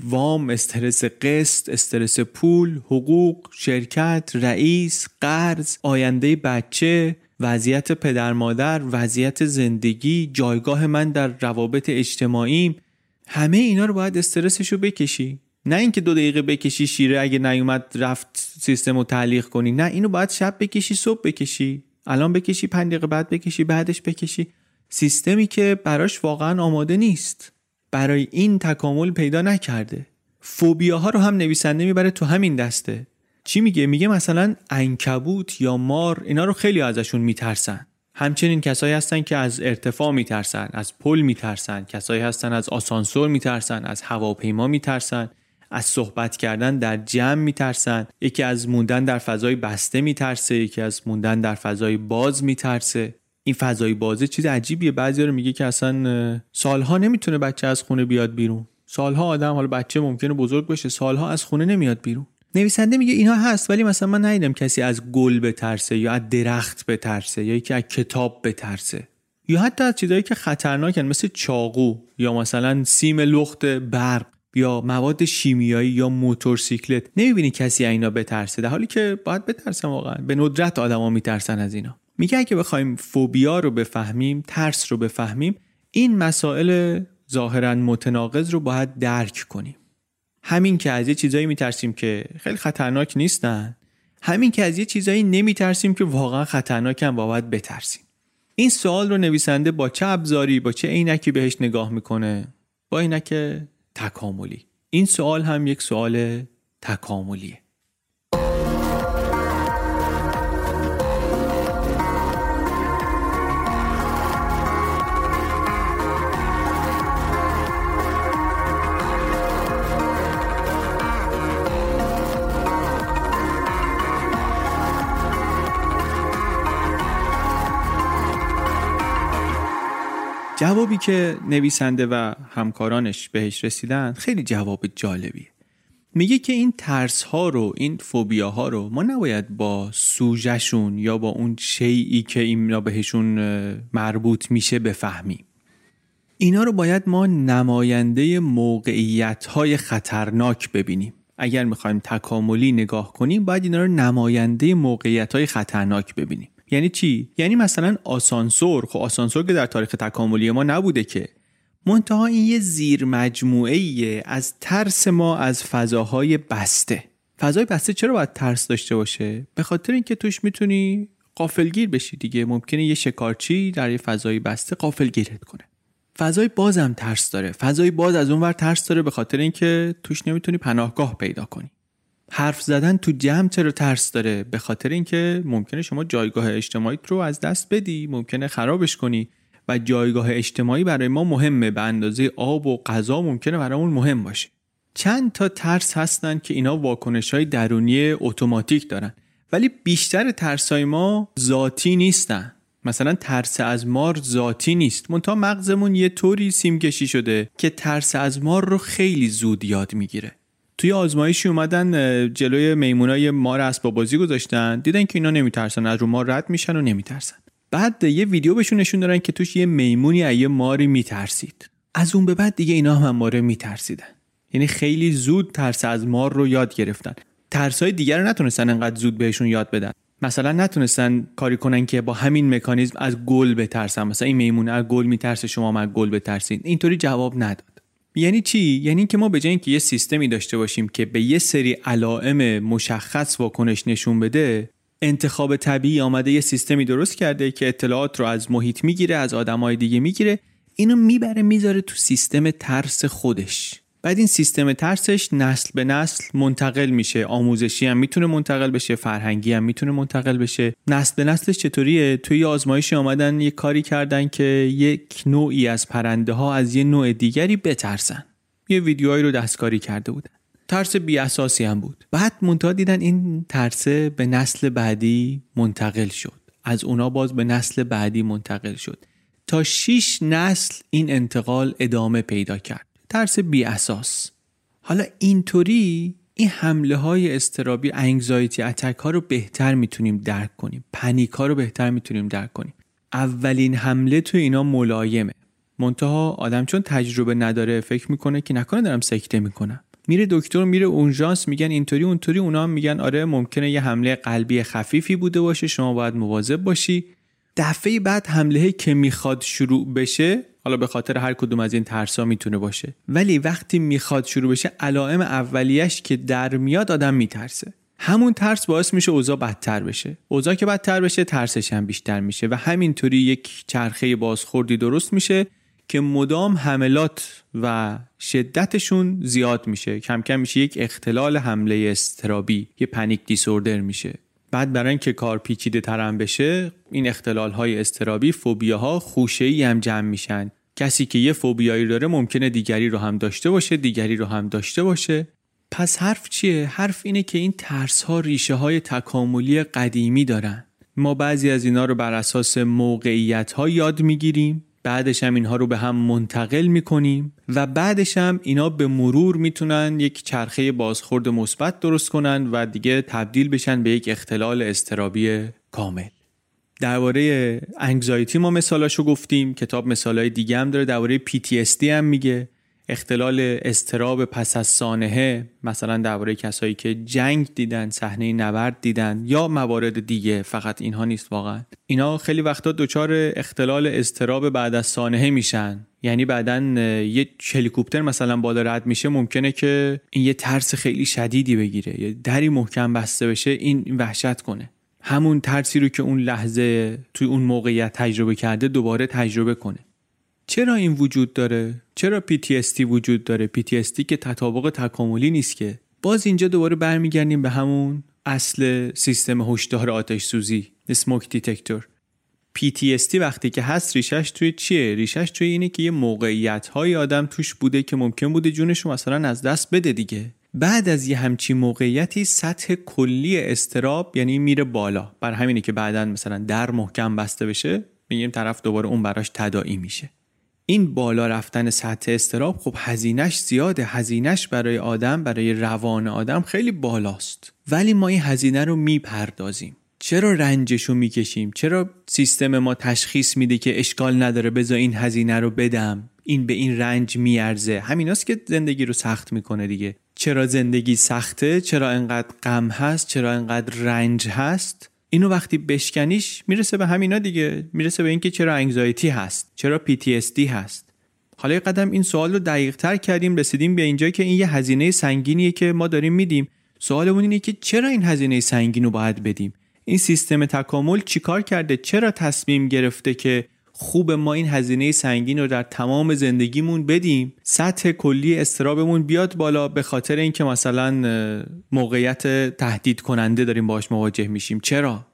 وام استرس قسط استرس پول حقوق شرکت رئیس قرض آینده بچه وضعیت پدر مادر وضعیت زندگی جایگاه من در روابط اجتماعیم همه اینا رو باید استرسش رو بکشی. نه اینکه دو دقیقه بکشی شیره اگه نیومد رفت سیستم رو تعلیق کنی. نه اینو باید شب بکشی صبح بکشی. الان بکشی پنج دقیقه بعد بکشی بعدش بکشی. سیستمی که براش واقعا آماده نیست. برای این تکامل پیدا نکرده. فوبیاها رو هم نویسنده می‌بره تو همین دسته. چی میگه؟ میگه مثلا انکبوت یا مار اینا رو خیلی ازشون میترسن. همچنین کسایی هستن که از ارتفاع میترسن از پل میترسن کسایی هستن از آسانسور میترسن از هواپیما میترسن از صحبت کردن در جمع میترسن. یکی از موندن در فضای بسته میترسه یکی از موندن در فضای باز میترسه. این فضای بازه چیز عجیبیه. بعضی رو میگه که اصلا سالها نمی‌تونه بچه از خونه بیاد بیرون. سالها آدم حالا بچه ممکنه بزرگ بشه سالها از خونه نمیاد بیرون. نویسنده میگه اینها هست ولی مثلا من ندیدم کسی از گل بترسه یا از درخت بترسه یا یکی از کتاب بترسه. یا حتی از چیزهایی که خطرناکن مثل چاقو یا مثلا سیم لخت برق یا مواد شیمیایی یا موتورسیکلت. نمی‌بینی کسی اینا بترسه در حالی که باید بترسن واقعا. به ندرت آدما میترسن از اینا. میگه اگه بخوایم فوبیا رو بفهمیم ترس رو بفهمیم این مسائل ظاهرا متناقض رو باید درک کنیم. همین که از یه چیزایی میترسیم که خیلی خطرناک نیستن. همین که از یه چیزایی نمیترسیم که واقعا خطرناکن و باید بترسیم. این سوال رو نویسنده با چه ابزاری با چه عینکی بهش نگاه می‌کنه؟ با عینک تکاملی. این سوال هم یک سوال تکاملیه. جوابی که نویسنده و همکارانش بهش رسیدن خیلی جواب جالبیه. میگه که این ترس ها رو این فوبیا ها رو ما نباید با سوژهشون یا با اون شیعی که اینا بهشون مربوط میشه بفهمیم. اینا رو باید ما نماینده موقعیت های خطرناک ببینیم. اگر می‌خوایم تکاملی نگاه کنیم باید اینا رو نماینده موقعیت های خطرناک ببینیم. یعنی چی؟ یعنی مثلا آسانسور. خب آسانسور که در تاریخ تکاملی ما نبوده که. منتها این یه زیر مجموعه از ترس ما از فضاهای بسته. فضای بسته چرا باید ترس داشته باشه؟ به خاطر اینکه توش می‌تونی قافلگیر بشی دیگه. ممکنه یه شکارچی در یه فضای بسته قافلگیرت کنه. فضای باز هم ترس داره. فضای باز از اون ور ترس داره به خاطر اینکه توش نمی‌تونی پناهگاه پیدا کنی. حرف زدن تو جمع چرا ترس داره؟ به خاطر اینکه ممکنه شما جایگاه اجتماعی رو از دست بدی ممکنه خرابش کنی و جایگاه اجتماعی برای ما مهمه. به اندازه آب و غذا ممکنه برامون مهم باشه. چند تا ترس هستن که اینا واکنش های درونی اتوماتیک دارن. ولی بیشتر ترس های ما ذاتی نیستن. مثلا ترس از مار ذاتی نیست. منتها مغزمون یه طوری سیمکشی شده که ترس از مار رو خیلی زود یاد می‌گیره. توی آزمایشی اومدن جلوی میمونای مار اسباب بازی گذاشتن. دیدن که اینا نمیترسن. از رو مار رد میشن و نمیترسن. بعد یه ویدیو بهشون نشون دارن که توش یه میمونی از یه ماری میترسید. از اون به بعد دیگه اینا هم ماره میترسیدن. یعنی خیلی زود ترس از مار رو یاد گرفتن. ترس های دیگر رو نتونستن انقدر زود بهشون یاد بدن. مثلا نتونستن کاری کنن که با همین مکانیزم از گل بترسن. مثلا این میمون از گل میترسه شما از گل بترسید. اینطوری جواب نداد. یعنی چی؟ یعنی که ما به جای اینکه یه سیستمی داشته باشیم که به یه سری علائم مشخص واکنش نشون بده انتخاب طبیعی آمده یه سیستمی درست کرده که اطلاعات رو از محیط می‌گیره از آدمای دیگه می‌گیره اینو می‌بره می‌ذاره تو سیستم ترس خودش. بعد این سیستم ترسش نسل به نسل منتقل میشه. آموزشی هم می‌تونه منتقل بشه فرهنگی هم می‌تونه منتقل بشه. نسل به نسلش چطوریه؟ توی آزمایشی آمدن یه کاری کردن که یک نوعی از پرنده ها از یه نوع دیگری بترسن. یه ویدیوهایی رو دستکاری کرده بودن. ترس بی اساسی هم بود. بعد منتها دیدن این ترس به نسل بعدی منتقل شد. از اونا باز به نسل بعدی منتقل شد. تا 6 نسل این انتقال ادامه پیدا کرد. ترس بی اساس حالا اینطوری این حمله های استرابی انگزایتی اتک ها رو بهتر می‌تونیم درک کنیم. پنیک ها رو بهتر می‌تونیم درک کنیم. اولین حمله تو اینا ملایمه. منتها آدم چون تجربه نداره فکر می‌کنه که نکنه دارم سکته می‌کنم. میره دکتر میره اونجانس میگن اینطوری اونطوری اونا هم میگن آره ممکنه یه حمله قلبی خفیفی بوده باشه شما باید مواظب باشی. دفعه بعد حمله که می‌خواد شروع بشه حالا به خاطر هر کدوم از این ترسا می‌تونه باشه. ولی وقتی می‌خواد شروع بشه علائم اولیش که در میاد آدم میترسه. همون ترس باعث میشه اوضاع بدتر بشه. اوضاع که بدتر بشه ترسش هم بیشتر میشه و همینطوری یک چرخه بازخوردی درست میشه که مدام حملات و شدتشون زیاد میشه. کم کم میشه یک اختلال حمله استرابی یه پنیک دیسوردر میشه. بعد برای اینکه کار پیچیده ترم بشه این اختلال های استرابی فوبیاها ای هم جمع میشن. کسی که یه فوبیایی داره ممکنه دیگری رو هم داشته باشه دیگری رو هم داشته باشه. پس حرف چیه؟ حرف اینه که این ترس ها ریشه های تکاملی قدیمی دارن. ما بعضی از اینا رو بر اساس موقعیت ها یاد می‌گیریم بعدش هم اینها رو به هم منتقل می‌کنیم و بعدش هم اینا به مرور می‌تونن یک چرخه بازخورد مثبت درست کنن و دیگه تبدیل بشن به یک اختلال استرابی کامل. درباره انگزایتی ما مثالاشو گفتیم کتاب مثالای دیگه هم داره درباره PTSD هم میگه. اختلال استراب پس از سانحه مثلا درباره کسایی که جنگ دیدن صحنه نبرد دیدن یا موارد دیگه فقط اینها نیست واقعا. اینا خیلی وقتا دچار اختلال استراب بعد از سانحه میشن. یعنی بعدا یه هلیکوپتر مثلا بالا رد میشه ممکنه که این یه ترس خیلی شدیدی بگیره یه دری محکم بسته بشه این وحشت کنه. همون ترسی رو که اون لحظه توی اون موقعیت تجربه کرده دوباره تجربه کنه. چرا این وجود داره؟ چرا PTSD وجود داره؟ PTSD که تطابق تکاملی نیست که. باز اینجا دوباره برمیگردیم به همون اصل سیستم هشدار آتش سوزی اسموک دیتکتور PTSD وقتی که هست ریشش توی چیه؟ ریشش توی اینه که یه موقعیت های آدم توش بوده که ممکن بوده جونش مثلا از دست بده دیگه. بعد از یه همچی موقعیتی سطح کلی استراب یعنی میره بالا. بر همینه که بعدا مثلا در محکم بسته بشه میگیم طرف دوباره اون براش تداعی میشه. این بالا رفتن سطح استراب خب هزینش زیاده. هزینش برای آدم برای روان آدم خیلی بالاست. ولی ما این هزینه رو می‌پردازیم. چرا رنجش رو می‌کشیم؟ چرا سیستم ما تشخیص میده که اشکال نداره بذار این هزینه رو بدم؟ این به این رنج میارزه. همیناست که زندگی رو سخت می‌کنه دیگه. چرا زندگی سخته چرا انقدر غم هست چرا انقدر رنج هست؟ اینو وقتی بشکنیش می‌رسه به همینا دیگه می‌رسه به اینکه چرا انگزایتی هست چرا PTSD هست. حالا یه قدم این سوال رو دقیق تر کردیم رسیدیم به اینجا که این یه هزینه سنگینیه که ما داریم میدیم. سوالمون اینه که چرا این هزینه سنگین رو باید بدیم؟ این سیستم تکامل چیکار کرده؟ چرا تصمیم گرفته که خوب ما این هزینه سنگین رو در تمام زندگیمون بدیم. سطح کلی استرابمون بیاد بالا به خاطر اینکه مثلا موقعیت تهدید کننده داریم باش مواجه میشیم. چرا؟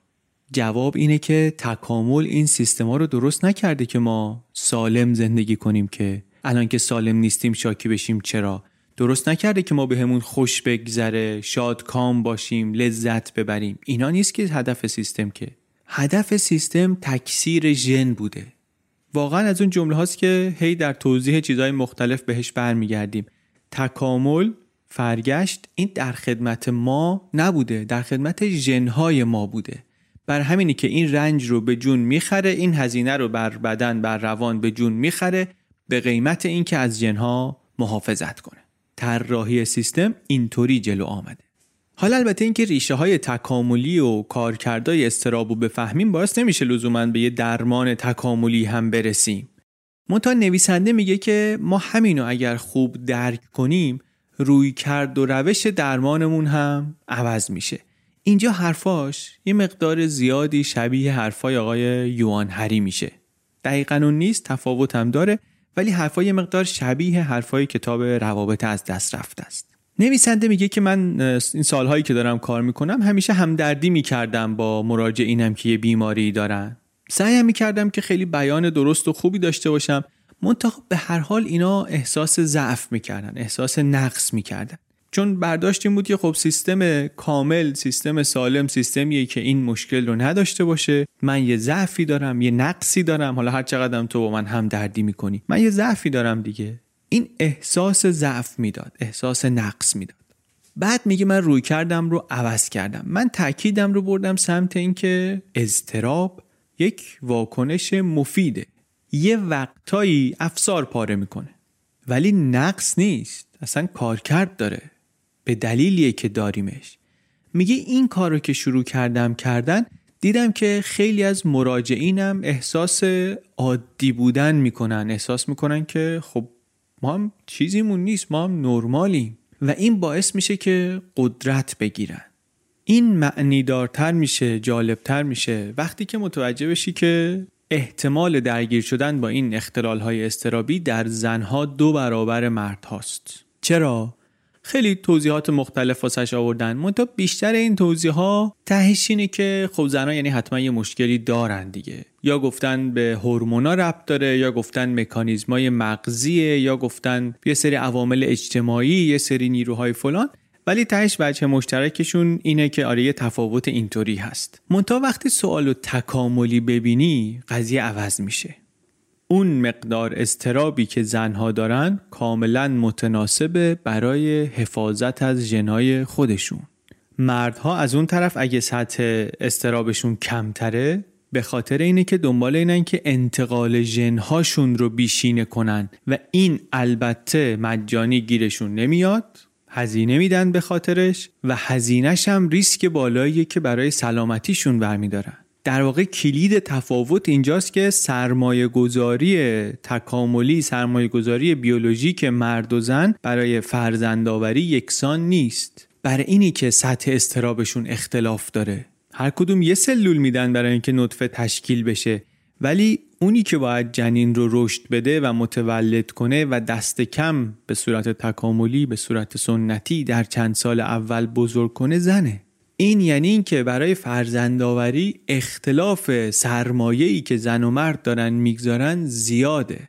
جواب اینه که تکامل این سیستما رو درست نکرده که ما سالم زندگی کنیم که الان که سالم نیستیم شاکی بشیم. چرا؟ درست نکرده که ما بهمون به خوش بگذره شاد کام باشیم لذت ببریم. اینا نیست که هدف سیستم که. هدف سیستم تکثیر ژن بوده. واقعا از اون جمله هاست که هی در توضیح چیزهای مختلف بهش برمیگردیم. تکامل فرگشت این در خدمت ما نبوده در خدمت ژنهای ما بوده. بر همینی که این رنج رو به جون می‌خره این هزینه رو بر بدن بر روان به جون می‌خره به قیمت اینکه از ژنها محافظت کنه. طراحی سیستم اینطوری جلو آمده. حالا البته اینکه ریشه های تکاملی و کارکردهای استراب رو بفهمیم باعث نمیشه لزوما به یه درمان تکاملی هم برسیم. منتها نویسنده میگه که ما همینو اگر خوب درک کنیم روی کرد و روش درمانمون هم عوض میشه. اینجا حرفاش یه مقدار زیادی شبیه حرفای آقای یوان هری میشه. دقیقا اون نیست تفاوت هم داره ولی حرفای مقدار شبیه حرفای کتاب روابط از دست رفته است. نویسنده میگه که من این سالهایی که دارم کار می‌کنم همیشه همدردی می‌کردم با مراجعینم که یه بیماری دارن. سعیم می‌کردم که خیلی بیان درست و خوبی داشته باشم. منتها به هر حال اینا احساس ضعف می‌کردن احساس نقص می‌کردن. چون برداشت این بود که خب سیستم کامل سیستم سالم سیستمیه که این مشکل رو نداشته باشه. من یه ضعفی دارم یه نقصی دارم. حالا هر چقدرم تو با من هم دردی می‌کنی. من یه ضعفی دارم دیگه. این احساس ضعف می‌داد احساس نقص می‌داد. بعد میگه من روی کردم رو عوض کردم. من تاکیدم رو بردم سمت اینکه اضطراب یک واکنش مفیده. یه وقتایی افسار پاره می‌کنه. ولی نقص نیست. اصلا کارکرد داره. به دلیلیه که داریمش. میگه این کار رو که شروع کردم کردن دیدم که خیلی از مراجعینم احساس عادی بودن می‌کنن. احساس می‌کنن که خب ما هم چیزیمون نیست ما هم نرمالیم. و این باعث میشه که قدرت بگیرن. این معنی دارتر میشه جالبتر میشه. وقتی که متوجه بشی که احتمال درگیر شدن با این اختلال های استرابی در زنها دو برابر مرد هاست. چرا؟ خیلی توضیحات مختلف واسش آوردن. منتها بیشتر این توضیح ها تهش اینه که خب زنها یعنی حتما یه مشکلی دارن دیگه. یا گفتن به هورمونا ربط داره یا گفتن مکانیزمای مغزیه یا گفتن یه سری عوامل اجتماعی یه سری نیروهای فلان. ولی تهش بچه مشترکشون اینه که آره یه تفاوت اینطوری هست. منتها وقتی سوال و تکاملی ببینی قضیه عوض میشه. اون مقدار استرابی که زنها دارن کاملا متناسبه برای حفاظت از ژنهای خودشون. مردها از اون طرف اگه سطح استرابشون کمتره به خاطر اینه که دنبال اینن که انتقال ژنهاشون رو بیشینه کنن و این البته مجانی گیرشون نمیاد هزینه میدن به خاطرش و هزینهش هم ریسک بالاییه که برای سلامتیشون برمیدارن. در واقع کلید تفاوت اینجاست که سرمایه گذاری تکاملی سرمایه گذاری بیولوژیک مرد و زن برای فرزندآوری یکسان نیست. برای اینی که سطح استرابشون اختلاف داره. هر کدوم یه سلول میدن برای اینکه نطفه تشکیل بشه. ولی اونی که باید جنین رو رشد بده و متولد کنه و دست کم به صورت تکاملی به صورت سنتی در چند سال اول بزرگ کنه زنه. این یعنی اینکه برای فرزندآوری اختلاف سرمایه‌ای که زن و مرد دارن می‌گذارن زیاده.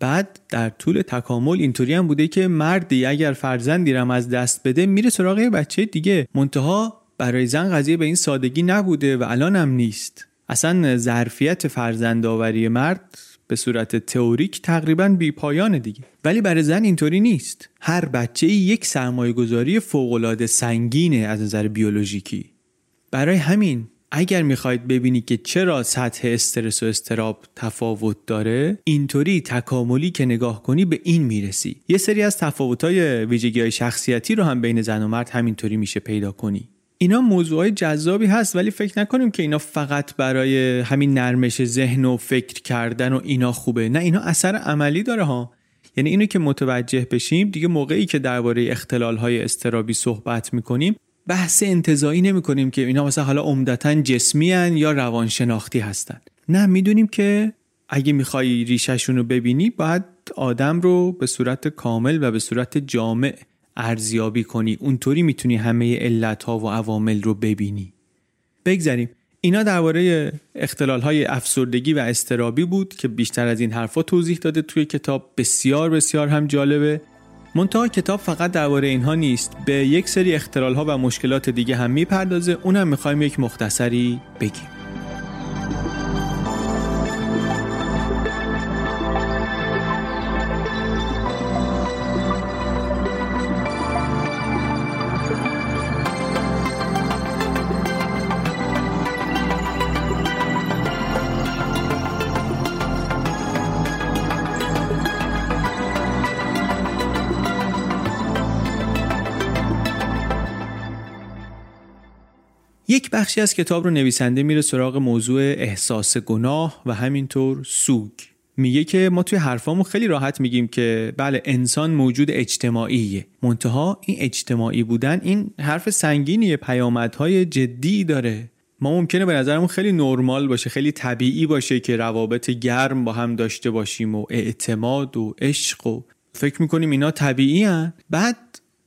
بعد در طول تکامل اینطوری هم بوده که مردی اگر فرزندی رم از دست بده میره سراغ بچه دیگه. منتها برای زن قضیه به این سادگی نبوده و الان هم نیست. اصلا ظرفیت فرزندآوری مرد به صورت تئوریک تقریبا بی پایان دیگه. ولی برای زن اینطوری نیست. هر بچه ای یک سرمایه گذاری فوقالعاده سنگینه از نظر بیولوژیکی. برای همین اگر می‌خواید ببینید که چرا سطح استرس و استراب تفاوت داره اینطوری تکاملی که نگاه کنی به این می‌رسی. یه سری از تفاوت‌های ویژگی های شخصیتی رو هم بین زن و مرد همینطوری میشه پیدا کنی. اینا موضوعهای جذابی هست ولی فکر نکنیم که اینا فقط برای همین نرمش ذهن و فکر کردن و اینا خوبه. نه اینا اثر عملی داره ها. یعنی اینو که متوجه بشیم دیگه موقعی که درباره اختلال های استرابی صحبت می‌کنیم بحث انتظایی نمی کنیم که اینا مثلا حالا عمدتا جسمی یا روانشناختی هستن. نه می‌دونیم که اگه می‌خوای ریشهشون رو ببینی باید آدم رو به صورت کامل و به صورت جامع ارزیابی کنی. اونطوری می‌تونی همه علت ها و عوامل رو ببینی. بگذریم. اینا درباره اختلال های افسردگی و استرابی بود که بیشتر از این حرفا توضیح داده توی کتاب. بسیار بسیار هم جالبه. منتها کتاب فقط درباره اینها نیست. به یک سری اختلال ها و مشکلات دیگه هم می‌پردازه. اونم می‌خوایم یک مختصری بگیم. یک بخشی از کتاب رو نویسنده میره سراغ موضوع احساس گناه و همینطور سوگ. میگه که ما توی حرفامون خیلی راحت میگیم که بله انسان موجود اجتماعیه. منتها این اجتماعی بودن این حرف سنگینیه پیامدهای جدی داره. ما ممکنه به نظرمون خیلی نرمال باشه خیلی طبیعی باشه که روابط گرم با هم داشته باشیم و اعتماد و عشق و فکر می‌کنیم اینا طبیعی هن. بعد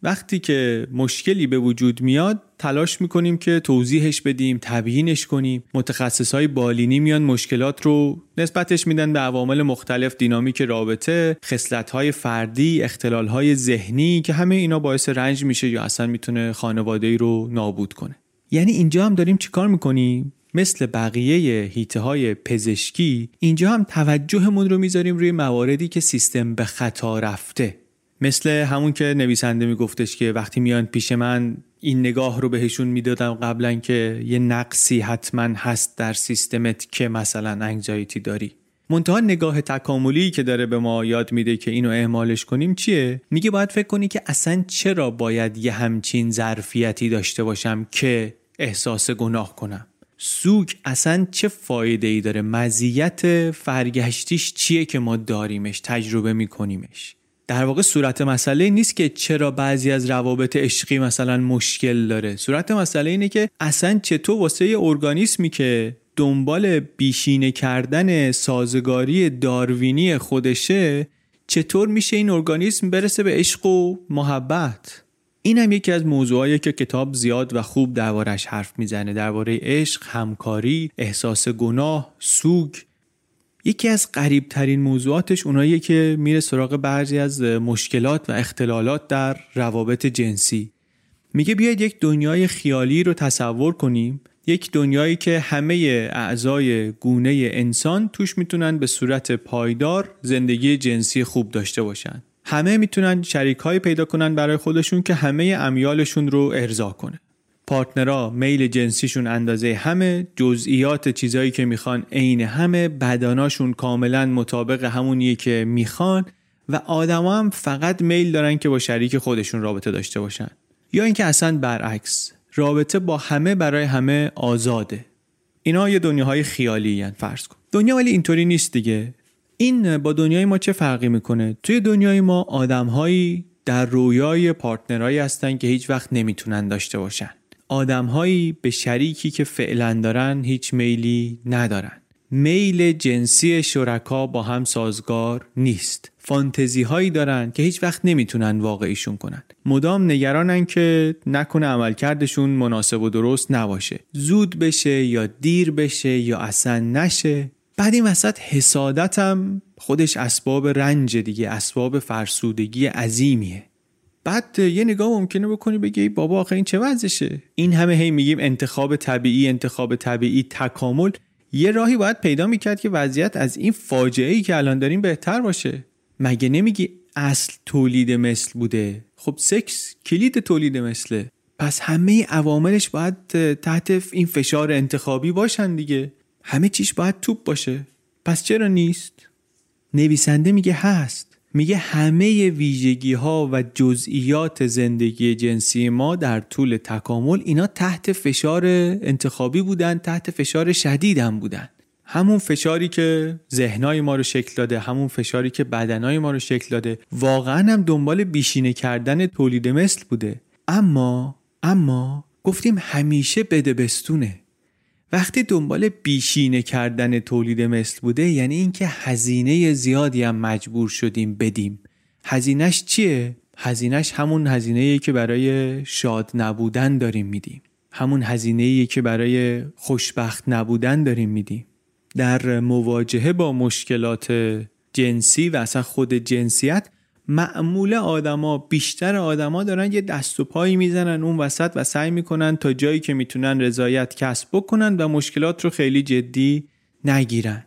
وقتی که مشکلی به وجود میاد تلاش می‌کنیم که توضیحش بدیم تبیینش کنیم. متخصص های بالینی میان مشکلات رو نسبتش میدن به عوامل مختلف دینامیک رابطه خصلت های فردی اختلال های ذهنی که همه اینا باعث رنج میشه یا اصلا می‌تونه خانواده رو نابود کنه. یعنی اینجا هم داریم چیکار می‌کنیم؟ مثل بقیه هیته های پزشکی اینجا هم توجهمون رو می‌ذاریم روی مواردی که سیستم به خطا رفته. مثل همون که نویسنده میگفتش که وقتی میان پیش من این نگاه رو بهشون می‌دادم قبلا که یه نقصی حتما هست در سیستمت که مثلا انگزایتی داری. منتها نگاه تکاملی که داره به ما یاد میده که اینو اعمالش کنیم چیه؟ میگه باید فکر کنی که اصلا چرا باید یه همچین ظرفیتی داشته باشم که احساس گناه کنم؟ سوگ اصلا چه فایده ای داره؟ مزیت فرگشتیش چیه که ما داریمش تجربه میکنیمش؟ در واقع صورت مسئله نیست که چرا بعضی از روابط عشقی مثلا مشکل داره. صورت مسئله اینه که اصلا چطور واسه ارگانیسمی که دنبال بیشینه کردن سازگاری داروینی خودشه چطور میشه این ارگانیسم برسه به عشق و محبت؟ این هم یکی از موضوعایی که کتاب زیاد و خوب دربارش حرف می‌زنه. درباره عشق، همکاری، احساس گناه، سوگ یکی از قریب ترین موضوعاتش اوناییه که میره سراغ بعضی از مشکلات و اختلالات در روابط جنسی. میگه بیاید یک دنیای خیالی رو تصور کنیم. یک دنیایی که همه اعضای گونه انسان توش می‌تونن به صورت پایدار زندگی جنسی خوب داشته باشن. همه می‌تونن شریک پیدا کنن برای خودشون که همه امیالشون رو ارضا کنه پارتنرها میل جنسیشون اندازه همه جزئیات چیزایی که می‌خوان عین همه بداناشون کاملا مطابق همونیه که می‌خوان و آدما هم فقط میل دارن که با شریک خودشون رابطه داشته باشن. یا اینکه اصلا برعکس رابطه با همه برای همه آزاده. اینا یه دنیاهای خیالی هن فرض کن. دنیا ولی اینطوری نیست دیگه. این با دنیای ما چه فرقی می‌کنه؟ توی دنیای ما آدمهایی در رویای پارتنرهایی هستن که هیچ وقت نمی‌تونن داشته باشن. آدمهایی به شریکی که فعلا دارن هیچ میلی ندارن. میل جنسی شرکا با هم سازگار نیست. فانتزی هایی دارن که هیچ وقت نمی‌تونن واقعیشون کنن. مدام نگرانن که نکنه عملکردشون مناسب و درست نباشه. زود بشه یا دیر بشه یا اصلا نشه. بعد این وسط حسادتم خودش اسباب رنج دیگه اسباب فرسودگی عظیمیه. بعد یه نگاه ممکنه بکنی بگی بابا آخه این چه وضعشه؟ این همه هی میگیم انتخاب طبیعی انتخاب طبیعی تکامل. یه راهی باید پیدا می‌کرد که وضعیت از این فاجعه ای که الان داریم بهتر باشه. مگه نمیگی اصل تولید مثل بوده؟ خب سکس کلید تولید مثله. پس همه عواملش باید تحت این فشار انتخابی باشن دیگه. همه چیش باید توپ باشه. پس چرا نیست؟ نویسنده میگه هست. میگه همه ویژگی ها و جزئیات زندگی جنسی ما در طول تکامل اینا تحت فشار انتخابی بودن تحت فشار شدید هم بودن. همون فشاری که ذهنای ما رو شکل داده همون فشاری که بدنای ما رو شکل داده واقعا هم دنبال بیشینه کردن تولید مثل بوده. اما اما گفتیم همیشه بده بستونه. وقتی دنبال بیشینه کردن تولید مثل بوده یعنی اینکه هزینه زیادی هم مجبور شدیم بدیم. هزینهش چیه؟ هزینهش همون هزینه که برای شاد نبودن داریم میدیم. همون هزینه که برای خوشبخت نبودن داریم میدیم. در مواجهه با مشکلات جنسی و اصلا خود جنسیت معمول آدما بیشتر آدما دارن یه دست و پایی می‌زنن اون وسط و سعی می‌کنن تا جایی که می‌تونن رضایت کسب بکنن و مشکلات رو خیلی جدی نگیرن.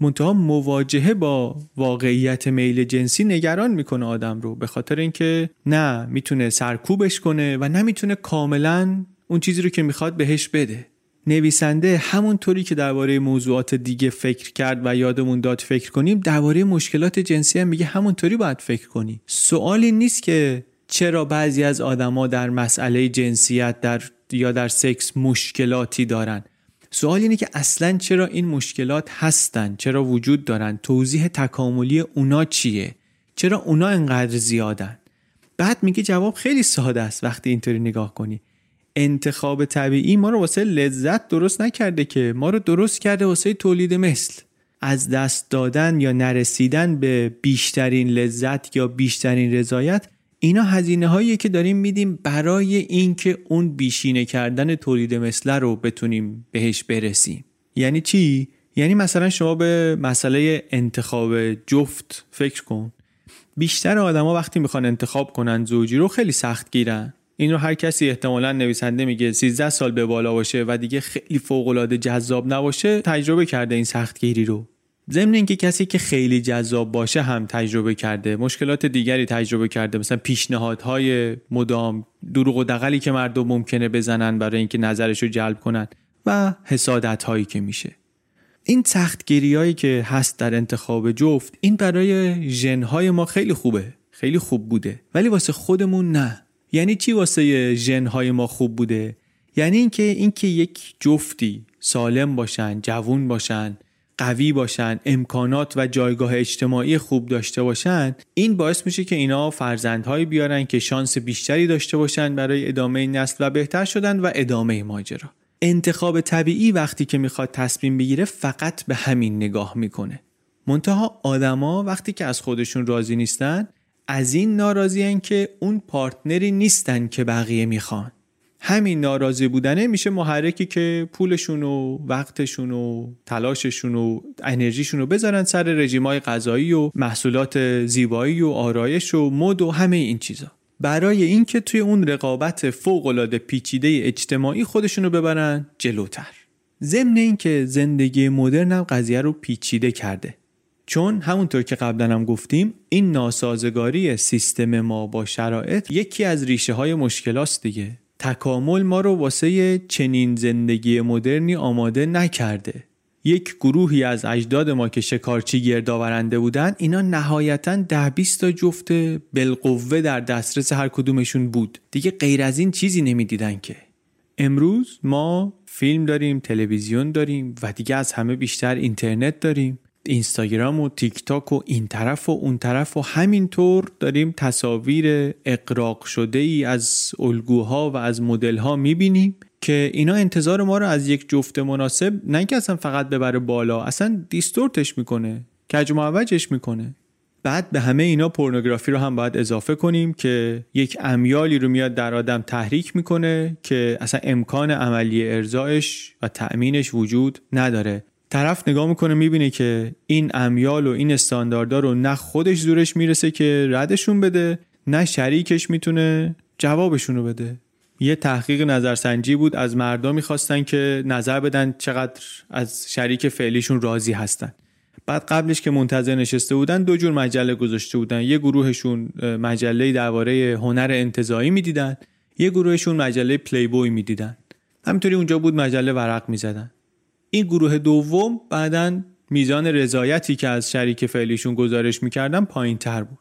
منتها مواجهه با واقعیت میل جنسی نگران می‌کنه آدم رو به خاطر اینکه نه می‌تونه سرکوبش کنه و نمی‌تونه کاملا اون چیزی رو که می‌خواد بهش بده. نویسنده همونطوری که درباره موضوعات دیگه فکر کرد و یادمون داد فکر کنیم درباره مشکلات جنسی هم میگه همونطوری باید فکر کنی. سوالی نیست که چرا بعضی از آدما در مسئله جنسیت در یا در سکس مشکلاتی دارن. سوال اینه که اصلا چرا این مشکلات هستن؟ چرا وجود دارن؟ توضیح تکاملی اونا چیه؟ چرا اونا انقدر زیادن؟ بعد میگه جواب خیلی ساده است وقتی اینطوری نگاه کنی. انتخاب طبیعی ما رو واسه لذت درست نکرده که ما رو درست کرده واسه تولید مثل. از دست دادن یا نرسیدن به بیشترین لذت یا بیشترین رضایت اینا هزینه هایی که داریم میدیم برای اینکه اون بیشینه کردن تولید مثل رو بتونیم بهش برسیم. یعنی چی؟ یعنی مثلا شما به مسئله انتخاب جفت فکر کن. بیشتر آدما وقتی می‌خوان انتخاب کنن زوجی رو خیلی سخت گیرن. این رو هر کسی احتمالا نویسنده میگه. 13 سال به بالا باشه و دیگه خیلی فوق العاده جذاب نباشه تجربه کرده این سختگیری رو. ضمن اینکه کسی که خیلی جذاب باشه هم تجربه کرده. مشکلات دیگری تجربه کرده. مثلا پیشنهادهای مدام دروغ و دقلی که مردم ممکنه بزنن برای اینکه نظرش رو جلب کنن و حسادت هایی که میشه. این سختگیری هایی که هست در انتخاب جفت این برای ژنهای ما خیلی خوبه خیلی خوب بوده. ولی واسه خودمون نه. یعنی چی واسه ژنهای ما خوب بوده؟ یعنی اینکه اینکه یک جفتی سالم باشن جوون باشن قوی باشن امکانات و جایگاه اجتماعی خوب داشته باشن این باعث میشه که اینا فرزندهایی بیارن که شانس بیشتری داشته باشن برای ادامه نسل و بهتر شدن و ادامه ماجرا. انتخاب طبیعی وقتی که می‌خواد تصمیم بگیره فقط به همین نگاه می‌کنه. منتها آدما وقتی که از خودشون راضی نیستن از این ناراضی که اون پارتنری نیستن که بقیه می‌خوان. همین ناراضی بودنه میشه محرکی که پولشون و وقتشون و تلاششون و انرژیشون رو بذارن سر رژیمای غذایی و محصولات زیبایی و آرایش و مد و همه این چیزا. برای اینکه توی اون رقابت فوق العاده پیچیده اجتماعی خودشون رو ببرن جلوتر. ضمن اینکه زندگی مدرن هم قضیه رو پیچیده کرده. چون همونطور که قبلا هم گفتیم این ناسازگاری سیستم ما با شرایط یکی از ریشه های مشکلاست دیگه. تکامل ما رو واسه چنین زندگی مدرنی آماده نکرده. یک گروهی از اجداد ما که شکارچی گردآورنده بودن اینا نهایتا ده 20 تا جفت بالقوه در دسترس هر کدومشون بود. دیگه غیر از این چیزی نمی‌دیدن که. امروز ما فیلم داریم تلویزیون داریم و دیگه از همه بیشتر اینترنت داریم. اینستاگرام و تیک تاک و این طرف و اون طرف و همینطور داریم تصاویر اقراق شده ای از الگوها و از مدلها می‌بینیم که اینا انتظار ما رو از یک جفت مناسب نه اینکه اصلا فقط ببره بالا اصلا دیستورتش می‌کنه کج معوجش می‌کنه. بعد به همه اینا پورنوگرافی رو هم باید اضافه کنیم که یک امیالی رو میاد در آدم تحریک می‌کنه که اصلا امکان عملی ارزایش و تأمینش وجود نداره. طرف نگاه می‌کنه می‌بینه که این امیال و این استانداردها رو نه خودش زورش می‌رسه که ردشون بده نه شریکش می‌تونه جوابشون رو بده. یه تحقیق نظرسنجی بود از مردم می‌خواستن که نظر بدن چقدر از شریک فعلیشون راضی هستن. بعد قبلش که منتظر نشسته بودن دو جور مجله گذاشته بودن. یه گروهشون مجله درباره هنر انتظایی می‌دیدن یه گروهشون مجله پلی بوی می‌دیدن. همینطوری اونجا بود مجله ورق می‌زدن. این گروه دوم بعدا میزان رضایتی که از شریک فعلیشون گزارش می‌کردن پایین تر بود.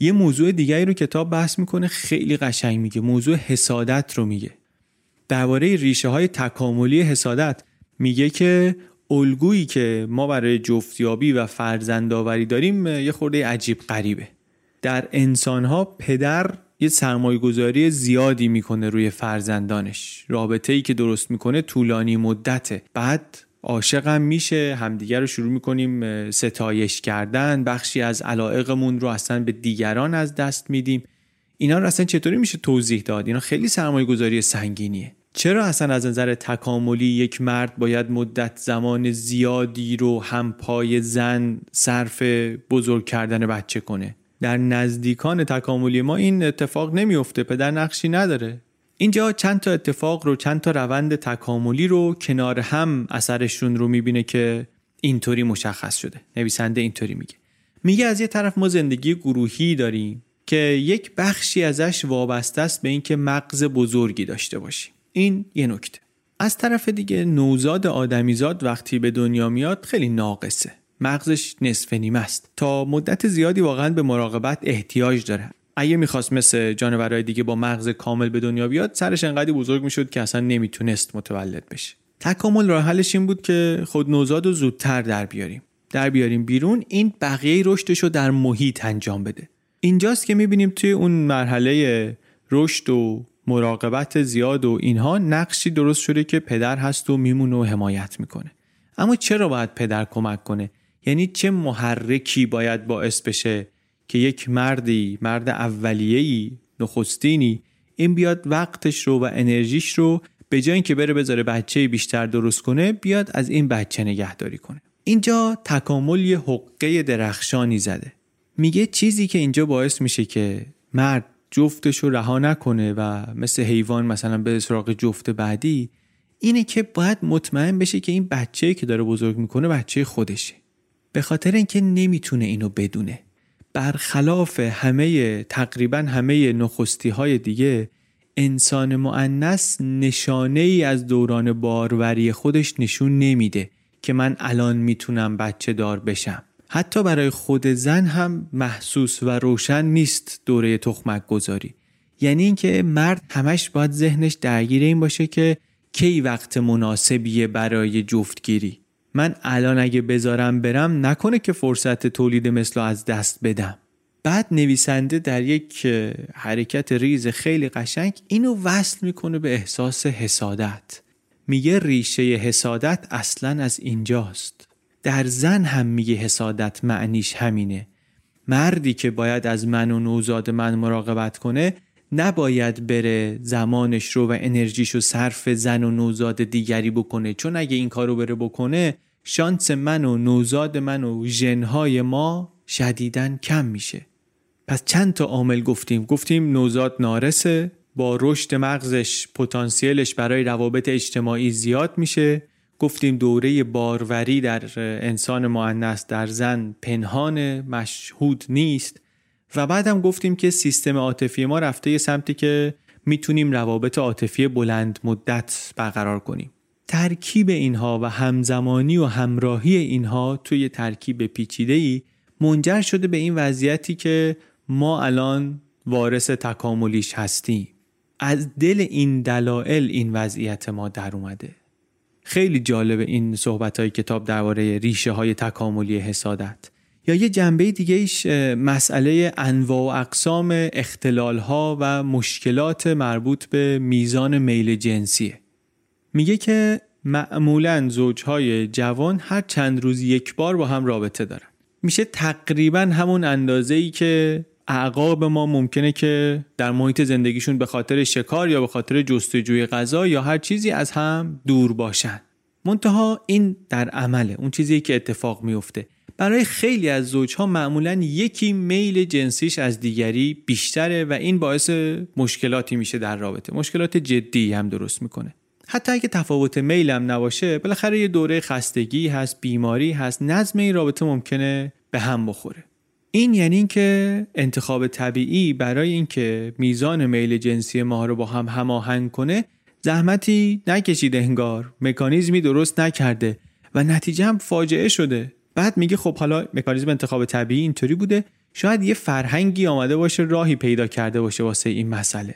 یه موضوع دیگری رو کتاب بحث می‌کنه خیلی قشنگ میگه. موضوع حسادت رو میگه. درباره ریشه های تکاملی حسادت میگه که الگویی که ما برای جفتیابی و فرزندآوری داریم یه خورده عجیب غریبه. در انسان ها پدر یه سرمایه گذاری زیادی می‌کنه روی فرزندانش. رابطه ای که درست می‌کنه طولانی مدته. بعد عاشقم میشه همدیگر رو شروع می‌کنیم ستایش کردن بخشی از علائقمون رو اصلا به دیگران از دست میدیم. اینا رو اصلا چطوری میشه توضیح داد؟ اینا خیلی سرمایه گذاری سنگینیه. چرا اصلا از نظر تکاملی یک مرد باید مدت زمان زیادی رو هم پای زن صرف بزرگ کردن بچه کنه؟ در نزدیکان تکاملی ما این اتفاق نمیفته پدر نقشی نداره. اینجا چند تا اتفاق رو چند تا روند تکاملی رو کنار هم اثرشون رو می‌بینه که اینطوری مشخص شده. نویسنده اینطوری میگه. میگه از یه طرف ما زندگی گروهی داریم که یک بخشی ازش وابسته است به اینکه مغز بزرگی داشته باشیم. این یه نکته. از طرف دیگه نوزاد آدمیزاد وقتی به دنیا میاد خیلی ناقصه. مغزش نصف نیمه است. تا مدت زیادی واقعا به مراقبت احتیاج داره. اگه می‌خواست مثل جانورهای دیگه با مغز کامل به دنیا بیاد سرش انقدر بزرگ می‌شد که اصلا نمی‌تونست متولد بشه. تکامل راه حلش این بود که خود نوزاد رو زودتر در بیاریم. در بیاریم بیرون این بقیه رشدش رو در محیط انجام بده. اینجاست که می‌بینیم توی اون مرحله رشد و مراقبت زیاد و اینها نقشی درست شده که پدر هست و میمونه و حمایت می‌کنه. اما چرا باید پدر کمک کنه؟ یعنی چه محرکی باید باعث بشه که یک مردی مرد اولیه‌ای نخستینی این بیاد وقتش رو و انرژیش رو به جای اینکه بره بذاره بچه بیشتر درست کنه بیاد از این بچه نگهداری کنه. اینجا تکامل یه حقه درخشانی زده. میگه چیزی که اینجا باعث میشه که مرد جفتش رو رها نکنه و مثل حیوان مثلا به سراغ جفت بعدی اینه که باید مطمئن بشه که این بچه که داره بزرگ می‌کنه بچه خودشه. به خاطر اینکه نمی‌تونه اینو بدونه. برخلاف همه تقریبا همه نخستی های دیگه انسان معنس نشانه ای از دوران باروری خودش نشون نمیده که من الان می‌تونم بچه دار بشم. حتی برای خود زن هم محسوس و روشن نیست دوره تخمک گذاری. یعنی اینکه مرد همش باید ذهنش درگیر این باشه که کی وقت مناسبیه برای جفتگیری. من الان اگه بذارم برم نکنه که فرصت تولید مثل از دست بدم. بعد نویسنده در یک حرکت ریز خیلی قشنگ اینو وصل می‌کنه به احساس حسادت. میگه ریشه حسادت اصلا از اینجاست. در زن هم میگه حسادت معنیش همینه. مردی که باید از من و نوزاد من مراقبت کنه نباید بره زمانش رو و انرژیش رو صرف زن و نوزاد دیگری بکنه. چون اگه این کارو بره بکنه شانس من و نوزاد من و ژنهای ما شدیدن کم میشه. پس چند تا عامل گفتیم. گفتیم نوزاد نارسه با رشد مغزش پتانسیلش برای روابط اجتماعی زیاد میشه. گفتیم دوره باروری در انسان معنس در زن پنهان مشهود نیست. و بعدم گفتیم که سیستم عاطفی ما رفته یه سمتی که می‌تونیم روابط عاطفی بلند مدت برقرار کنیم. ترکیب اینها و همزمانی و همراهی اینها توی ترکیب پیچیده ای منجر شده به این وضعیتی که ما الان وارث تکاملیش هستیم. از دل این دلایل این وضعیت ما در اومده. خیلی جالب این صحبت های کتاب درباره ریشه های تکاملی حسادت. یا یه جنبه دیگه ایش مسئله انواع و اقسام اختلال ها و مشکلات مربوط به میزان میل جنسیه میگه که معمولا زوجهای جوان هر چند روز یک بار با هم رابطه دارن. میشه تقریبا همون اندازه ای که اعقاب ما ممکنه که در محیط زندگیشون به خاطر شکار یا به خاطر جستجوی غذا یا هر چیزی از هم دور باشن. منتها این در عمله اون چیزی که اتفاق میفته برای خیلی از زوجها معمولا یکی میل جنسیش از دیگری بیشتره و این باعث مشکلاتی میشه در رابطه. مشکلات جدی هم درست می‌کنه. حتی اگه تفاوت میل هم نباشه بالاخره یه دوره خستگی هست بیماری هست نظم این رابطه ممکنه به هم بخوره. این یعنی اینکه انتخاب طبیعی برای اینکه میزان میل جنسی ما رو با هم هماهنگ کنه زحمتی نکشیده انگار. مکانیزمی درست نکرده و نتیجه هم فاجعه شده. بعد میگه خب حالا مکانیزم انتخاب طبیعی اینطوری بوده. شاید یه فرهنگی آمده باشه راهی پیدا کرده باشه واسه این مسئله.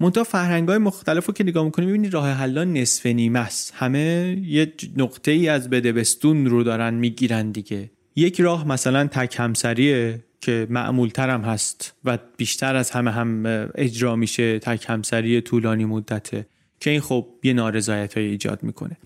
منتها فرهنگ های مختلف رو که نگاه می‌کنیم می‌بینی راه حلا نصف نیمه است. همه یه نقطه ای از بدبستون رو دارن می‌گیرن دیگه. یک راه مثلا تک همسریه که معمولتر هم هست و بیشتر از همه هم اجرا میشه تک همسری طولانی مدته که این خب یه نارضایت های ایجاد می‌کنه.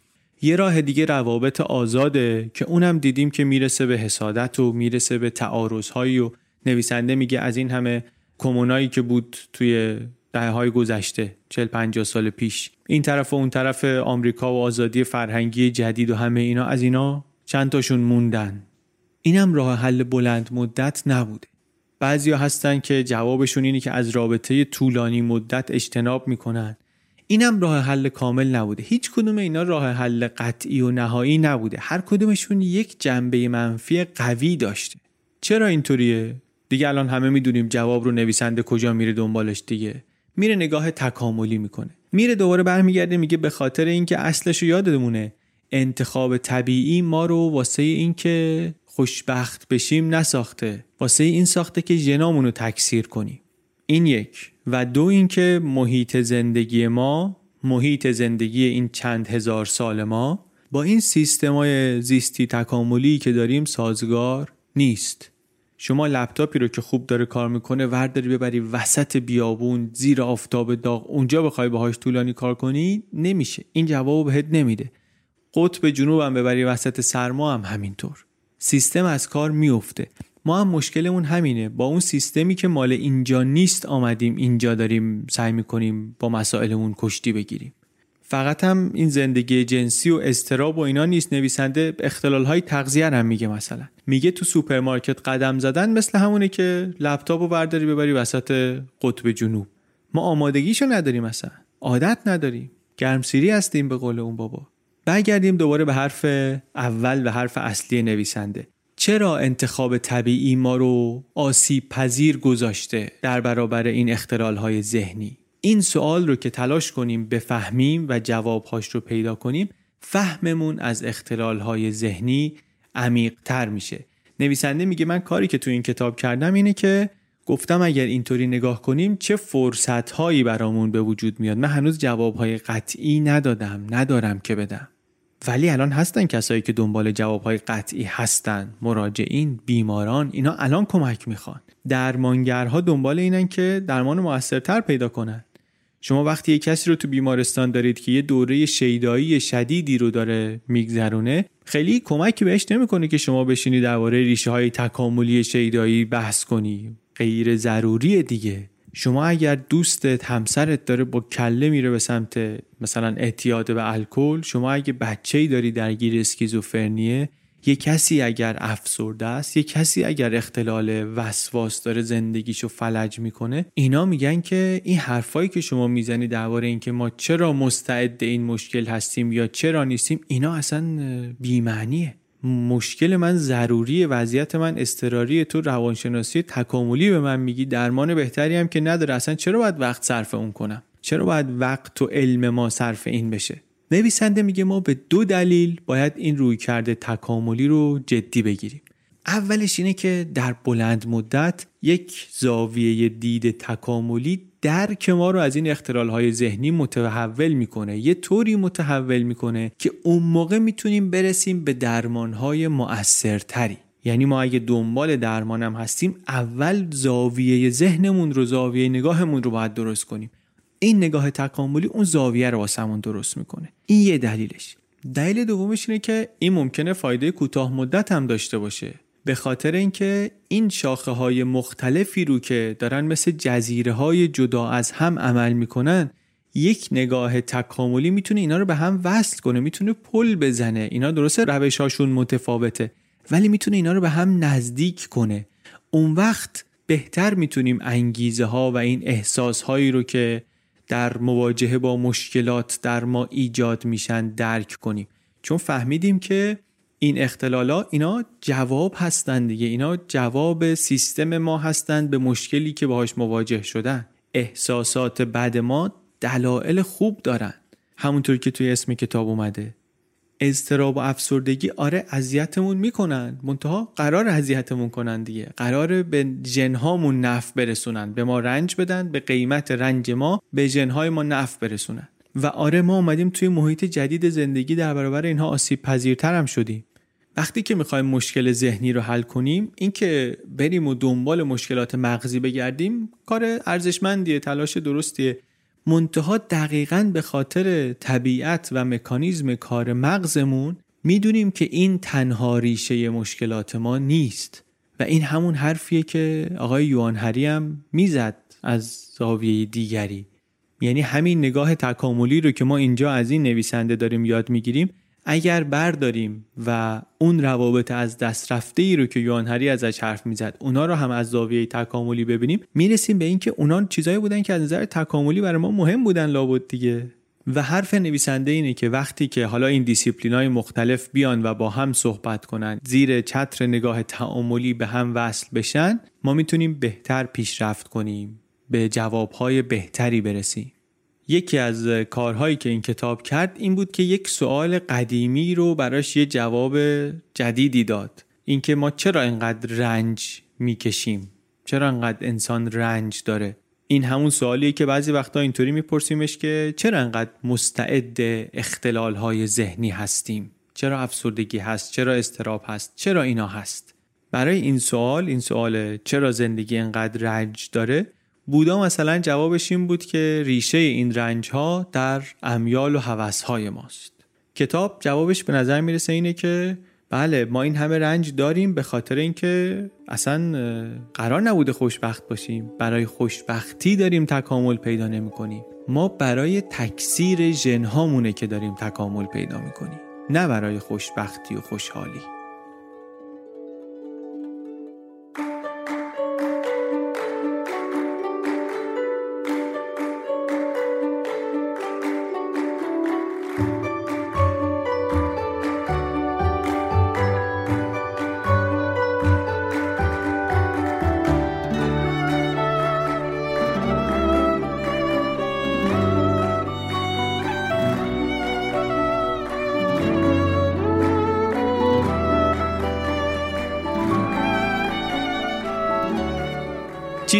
یه راه دیگه روابط آزاده که اونم دیدیم که می‌رسه به حسادت و می‌رسه به تعارض هایی و نویسنده میگه از این همه کمونایی که بود توی دهه های گذشته 40 50 سال پیش. این طرف و اون طرف آمریکا و آزادی فرهنگی جدید و همه اینا از اینا چند تاشون موندن. اینم راه حل بلند مدت نبوده. بعضیا هستن که جوابشون اینه که از رابطه طولانی مدت اجتناب می‌کنن. اینم راه حل کامل نبوده. هیچ کدوم اینا راه حل قطعی و نهایی نبوده. هر کدومشون یک جنبه منفی قوی داشته. چرا اینطوریه؟ دیگه الان همه می‌دونیم جواب رو نویسنده کجا میره دنبالش دیگه. میره نگاه تکاملی می‌کنه. میره دوباره برمیگرده میگه به خاطر اینکه اصلش رو یادمونه انتخاب طبیعی ما رو واسه اینکه خوشبخت بشیم نساخته. واسه این ساخته که ژنامون رو تکثیر کنیم. این یک. و دو اینکه محیط زندگی ما محیط زندگی این چند هزار سال ما با این سیستمای زیستی تکاملی که داریم سازگار نیست. شما لپتاپی رو که خوب داره کار می‌کنه ورداری ببری وسط بیابون زیر آفتاب داغ اونجا بخوای باهاش طولانی کار کنی نمیشه. این جواب بهت نمیده. قطب جنوب هم ببری وسط سرما هم همینطور. سیستم از کار میفته ما هم مشکلمون همینه. با اون سیستمی که مال اینجا نیست آمدیم اینجا داریم سعی می‌کنیم با مسائلمون کشتی بگیریم. فقط هم این زندگی جنسی و اضطراب و اینا نیست. نویسنده اختلال های تغذیه هم میگه مثلا. میگه تو سوپرمارکت قدم زدن مثل همونه که لپتاپ رو برداری ببری وسط قطب جنوب. ما آمادگیشو نداریم مثلا. عادت نداریم. گرمسیری هستیم به قول اون بابا. برگردیم دوباره به حرف اول به حرف اصلی نویسنده. چرا انتخاب طبیعی ما رو آسیب پذیر گذاشته در برابر این اختلال ذهنی؟ این سوال رو که تلاش کنیم بفهمیم و جوابهاش رو پیدا کنیم فهممون از اختلال ذهنی عمیق تر میشه. نویسنده میگه من کاری که تو این کتاب کردم اینه که گفتم اگر اینطوری نگاه کنیم چه فرصت هایی برامون به وجود میاد. من هنوز جواب های قطعی ندادم ندارم که بدم. ولی الان هستن کسایی که دنبال جوابهای قطعی هستن. مراجعین بیماران اینا الان کمک می‌خوان. درمانگرها دنبال اینن که درمان موثرتر پیدا کنن. شما وقتی یه کسی رو تو بیمارستان دارید که یه دوره شیدایی شدیدی رو داره میگذرونه خیلی کمکی بهش نمی‌کنه که شما بشینی درباره ریشه های تکاملی شیدایی بحث کنی. غیر ضروری دیگه. شما اگر دوستت همسرت داره با کله میره به سمت مثلا اعتیاد به الکل شما اگه بچه ای داری درگیر اسکیزوفرنیه یه کسی اگر افسرده است یه کسی اگر اختلال وسواس داره زندگیشو فلج می‌کنه اینا میگن که این حرفایی که شما می‌زنی درباره اینکه ما چرا مستعد این مشکل هستیم یا چرا نیستیم اینا اصلا بیمعنیه. مشکل من ضروری وضعیت من استراری تو روانشناسی تکاملی به من میگی درمان بهتری هم که نداره. اصلا چرا باید وقت صرف اون کنم؟ چرا باید وقت و علم ما صرف این بشه؟ نویسنده میگه ما به دو دلیل باید این روی کرده تکاملی رو جدی بگیریم. اولش اینه که در بلند مدت یک زاویه دید تکاملی درک ما رو از این اختلال های ذهنی متحول می‌کنه. یه طوری متحول می‌کنه که اون موقع می‌تونیم برسیم به درمان های مؤثرتری. یعنی ما اگه دنبال درمانم هستیم اول زاویه ذهنمون رو زاویه نگاهمون رو باید درست کنیم. این نگاه تکاملی اون زاویه رو واسمون درست می‌کنه. این یه دلیلش. دلیل دومش اینه که این ممکنه فایده کوتاه مدت هم داشته باشه. به خاطر اینکه این شاخه های مختلفی رو که دارن مثل جزیره های جدا از هم عمل می‌کنن یک نگاه تکاملی می‌تونه اینا رو به هم وصل کنه می‌تونه پل بزنه. اینا درسته روش هاشون متفاوته ولی می‌تونه اینا رو به هم نزدیک کنه. اون وقت بهتر می‌تونیم انگیزه ها و این احساس هایی رو که در مواجهه با مشکلات در ما ایجاد میشن درک کنیم. چون فهمیدیم که این اختلالا اینا جواب هستند دیگه. اینا جواب سیستم ما هستند به مشکلی که باهاش مواجه شدن. احساسات بد ما دلایل خوب دارن. همونطور که توی اسم کتاب اومده. اضطراب و افسردگی آره اذیتمون می‌کنن. منتها قرار اذیتمون کنن دیگه. قرار به جنهامون نف برسونن. به ما رنج بدن به قیمت رنج ما به جنهای ما نف برسونن. و آره ما اومدیم توی محیط جدید زندگی در برابر اینها آسیب پذیرتر هم شدیم. وقتی که می‌خوایم مشکل ذهنی رو حل کنیم اینکه بریم و دنبال مشکلات مغزی بگردیم کار ارزشمندیه تلاش درستیه. منتها دقیقا به خاطر طبیعت و مکانیزم کار مغزمون می‌دونیم که این تنها ریشه مشکلات ما نیست. و این همون حرفیه که آقای یوانهری هم می‌زد از زاویه دیگری. یعنی همین نگاه تکاملی رو که ما اینجا از این نویسنده داریم یاد می‌گیریم اگر برداریم و اون روابط از دست رفته ای رو که یوهان هری ازش حرف می‌زد اونا رو هم از زاویه تکاملی ببینیم می‌رسیم به اینکه اونا چیزایی بودن که از نظر تکاملی برای ما مهم بودن لابد دیگه. و حرف نویسنده اینه که وقتی که حالا این دیسیپلین های مختلف بیان و با هم صحبت کنن زیر چتر نگاه تکاملی به هم وصل بشن ما می‌تونیم بهتر پیشرفت کنیم. به جوابهای بهتری برسیم یکی از کارهایی که این کتاب کرد این بود که یک سوال قدیمی رو براش یه جواب جدیدی داد. اینکه ما چرا اینقدر رنج می‌کشیم؟ چرا اینقدر انسان رنج داره؟ این همون سوالیه که بعضی وقتا اینطوری میپرسیمش که چرا انقدر مستعد اختلال های ذهنی هستیم؟ چرا افسردگی هست؟ چرا استراب هست؟ چرا اینا هست؟ برای این سوال این سوال چرا زندگی انقدر رنج داره؟ بودا مثلا جوابش این بود که ریشه این رنج ها در امیال و حوث های ماست. کتاب جوابش به نظر می‌رسه اینه که بله ما این همه رنج داریم به خاطر اینکه اصلا قرار نبوده خوشبخت باشیم. برای خوشبختی داریم تکامل پیدا نمی کنیم ما برای تکثیر ژن که داریم تکامل پیدا می کنیم نه برای خوشبختی و خوشحالی.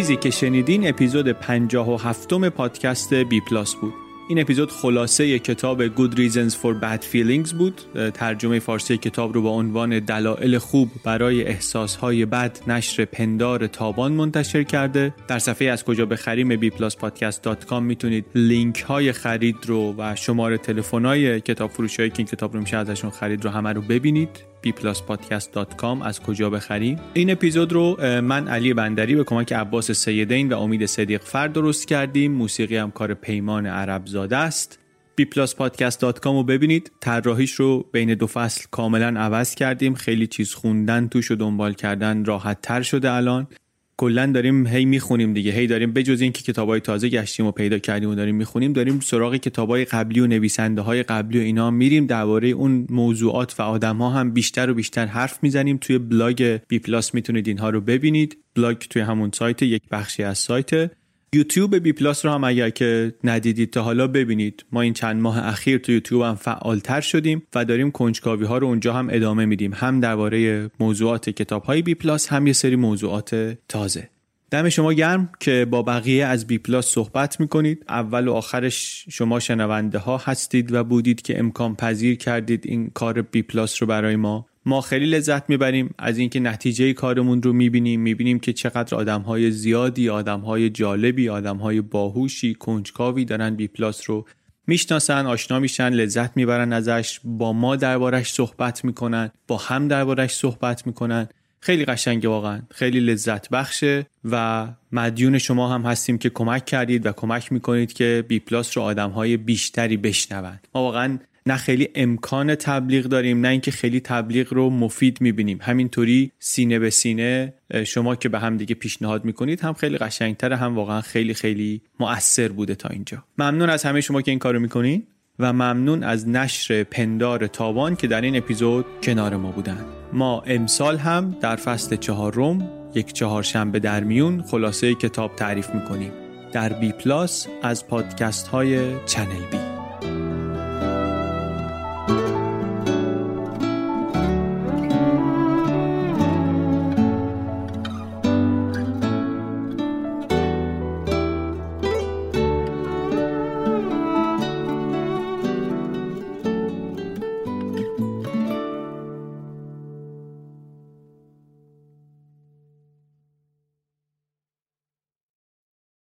چیزی که شنیدین اپیزود 57 پادکست بی پلاس بود. این اپیزود خلاصه کتاب Good Reasons for Bad Feelings بود. ترجمه فارسی کتاب رو با عنوان دلایل خوب برای احساسهای بد نشر پندار تابان منتشر کرده. در صفحه از کجا بخریم bpluspodcast.com می‌تونید لینک های خرید رو و شماره تلفن های کتاب فروشی که این کتاب رو میشه ازشون خرید رو همه رو ببینید. bpluspodcast.com از کجا بخریم این اپیزود رو من علی بندری به کمک عباس سیدین و امید صدیق فرد درست کردیم. موسیقی هم کار پیمان عرب زاده است bpluspodcast.com رو ببینید. طراحیش رو بین دو فصل کاملا عوض کردیم. خیلی چیز خوندن توش و دنبال کردن راحت تر شده الان. کلا داریم هی می‌خونیم دیگه. هی داریم بجز اینکه کتابای تازه گشتیم و پیدا کردیم و داریم می‌خونیم داریم سراغ کتابای قبلی و نویسنده های قبلی و اینا میریم. درباره اون موضوعات و آدم ها هم بیشتر و بیشتر حرف می‌زنیم. توی بلاگ بی پلاس می‌تونید اینها رو ببینید. بلاگ توی همون سایت یک بخشی از سایت. یوتیوب بی پلاس رو هم اگر که ندیدید تا حالا ببینید. ما این چند ماه اخیر تو یوتیوب هم فعالتر شدیم و داریم کنجکاوی ها رو اونجا هم ادامه میدیم. هم درباره موضوعات کتاب های بی پلاس هم یه سری موضوعات تازه. دم شما گرم که با بقیه از بی پلاس صحبت می‌کنید. اول و آخرش شما شنونده ها هستید و بودید که امکان پذیر کردید این کار بی پلاس رو برای ما ما خیلی لذت می‌بریم از اینکه نتیجه کارمون رو می‌بینیم. می‌بینیم که چقدر آدم های زیادی آدم های جالبی آدم های باهوشی کنجکاوی دارن بی پلاس رو می‌شناسن آشنا میشن لذت می‌برن ازش با ما دربارش صحبت می‌کنن با هم دربارش صحبت می‌کنن. خیلی قشنگه واقعا. خیلی لذت بخشه و مدیون شما هم هستیم که کمک کردید و کمک می‌کنید که بی پلاس رو آدم های بیشتری بشنوند. ما واقعا نه خیلی امکان تبلیغ داریم نه اینکه خیلی تبلیغ رو مفید می‌بینیم. همینطوری سینه به سینه شما که به هم دیگه پیشنهاد می‌کنید هم خیلی قشنگتر هم واقعا خیلی خیلی مؤثر بوده تا اینجا. ممنون از همه شما که این کارو می‌کنین و ممنون از نشر پندار تابان که در این اپیزود کنار ما بودن. ما امسال هم در فصل چهارم یک چهارشنبه در میون خلاصه کتاب تعریف می‌کنیم. در بی پلاس از پادکست های چنل بی.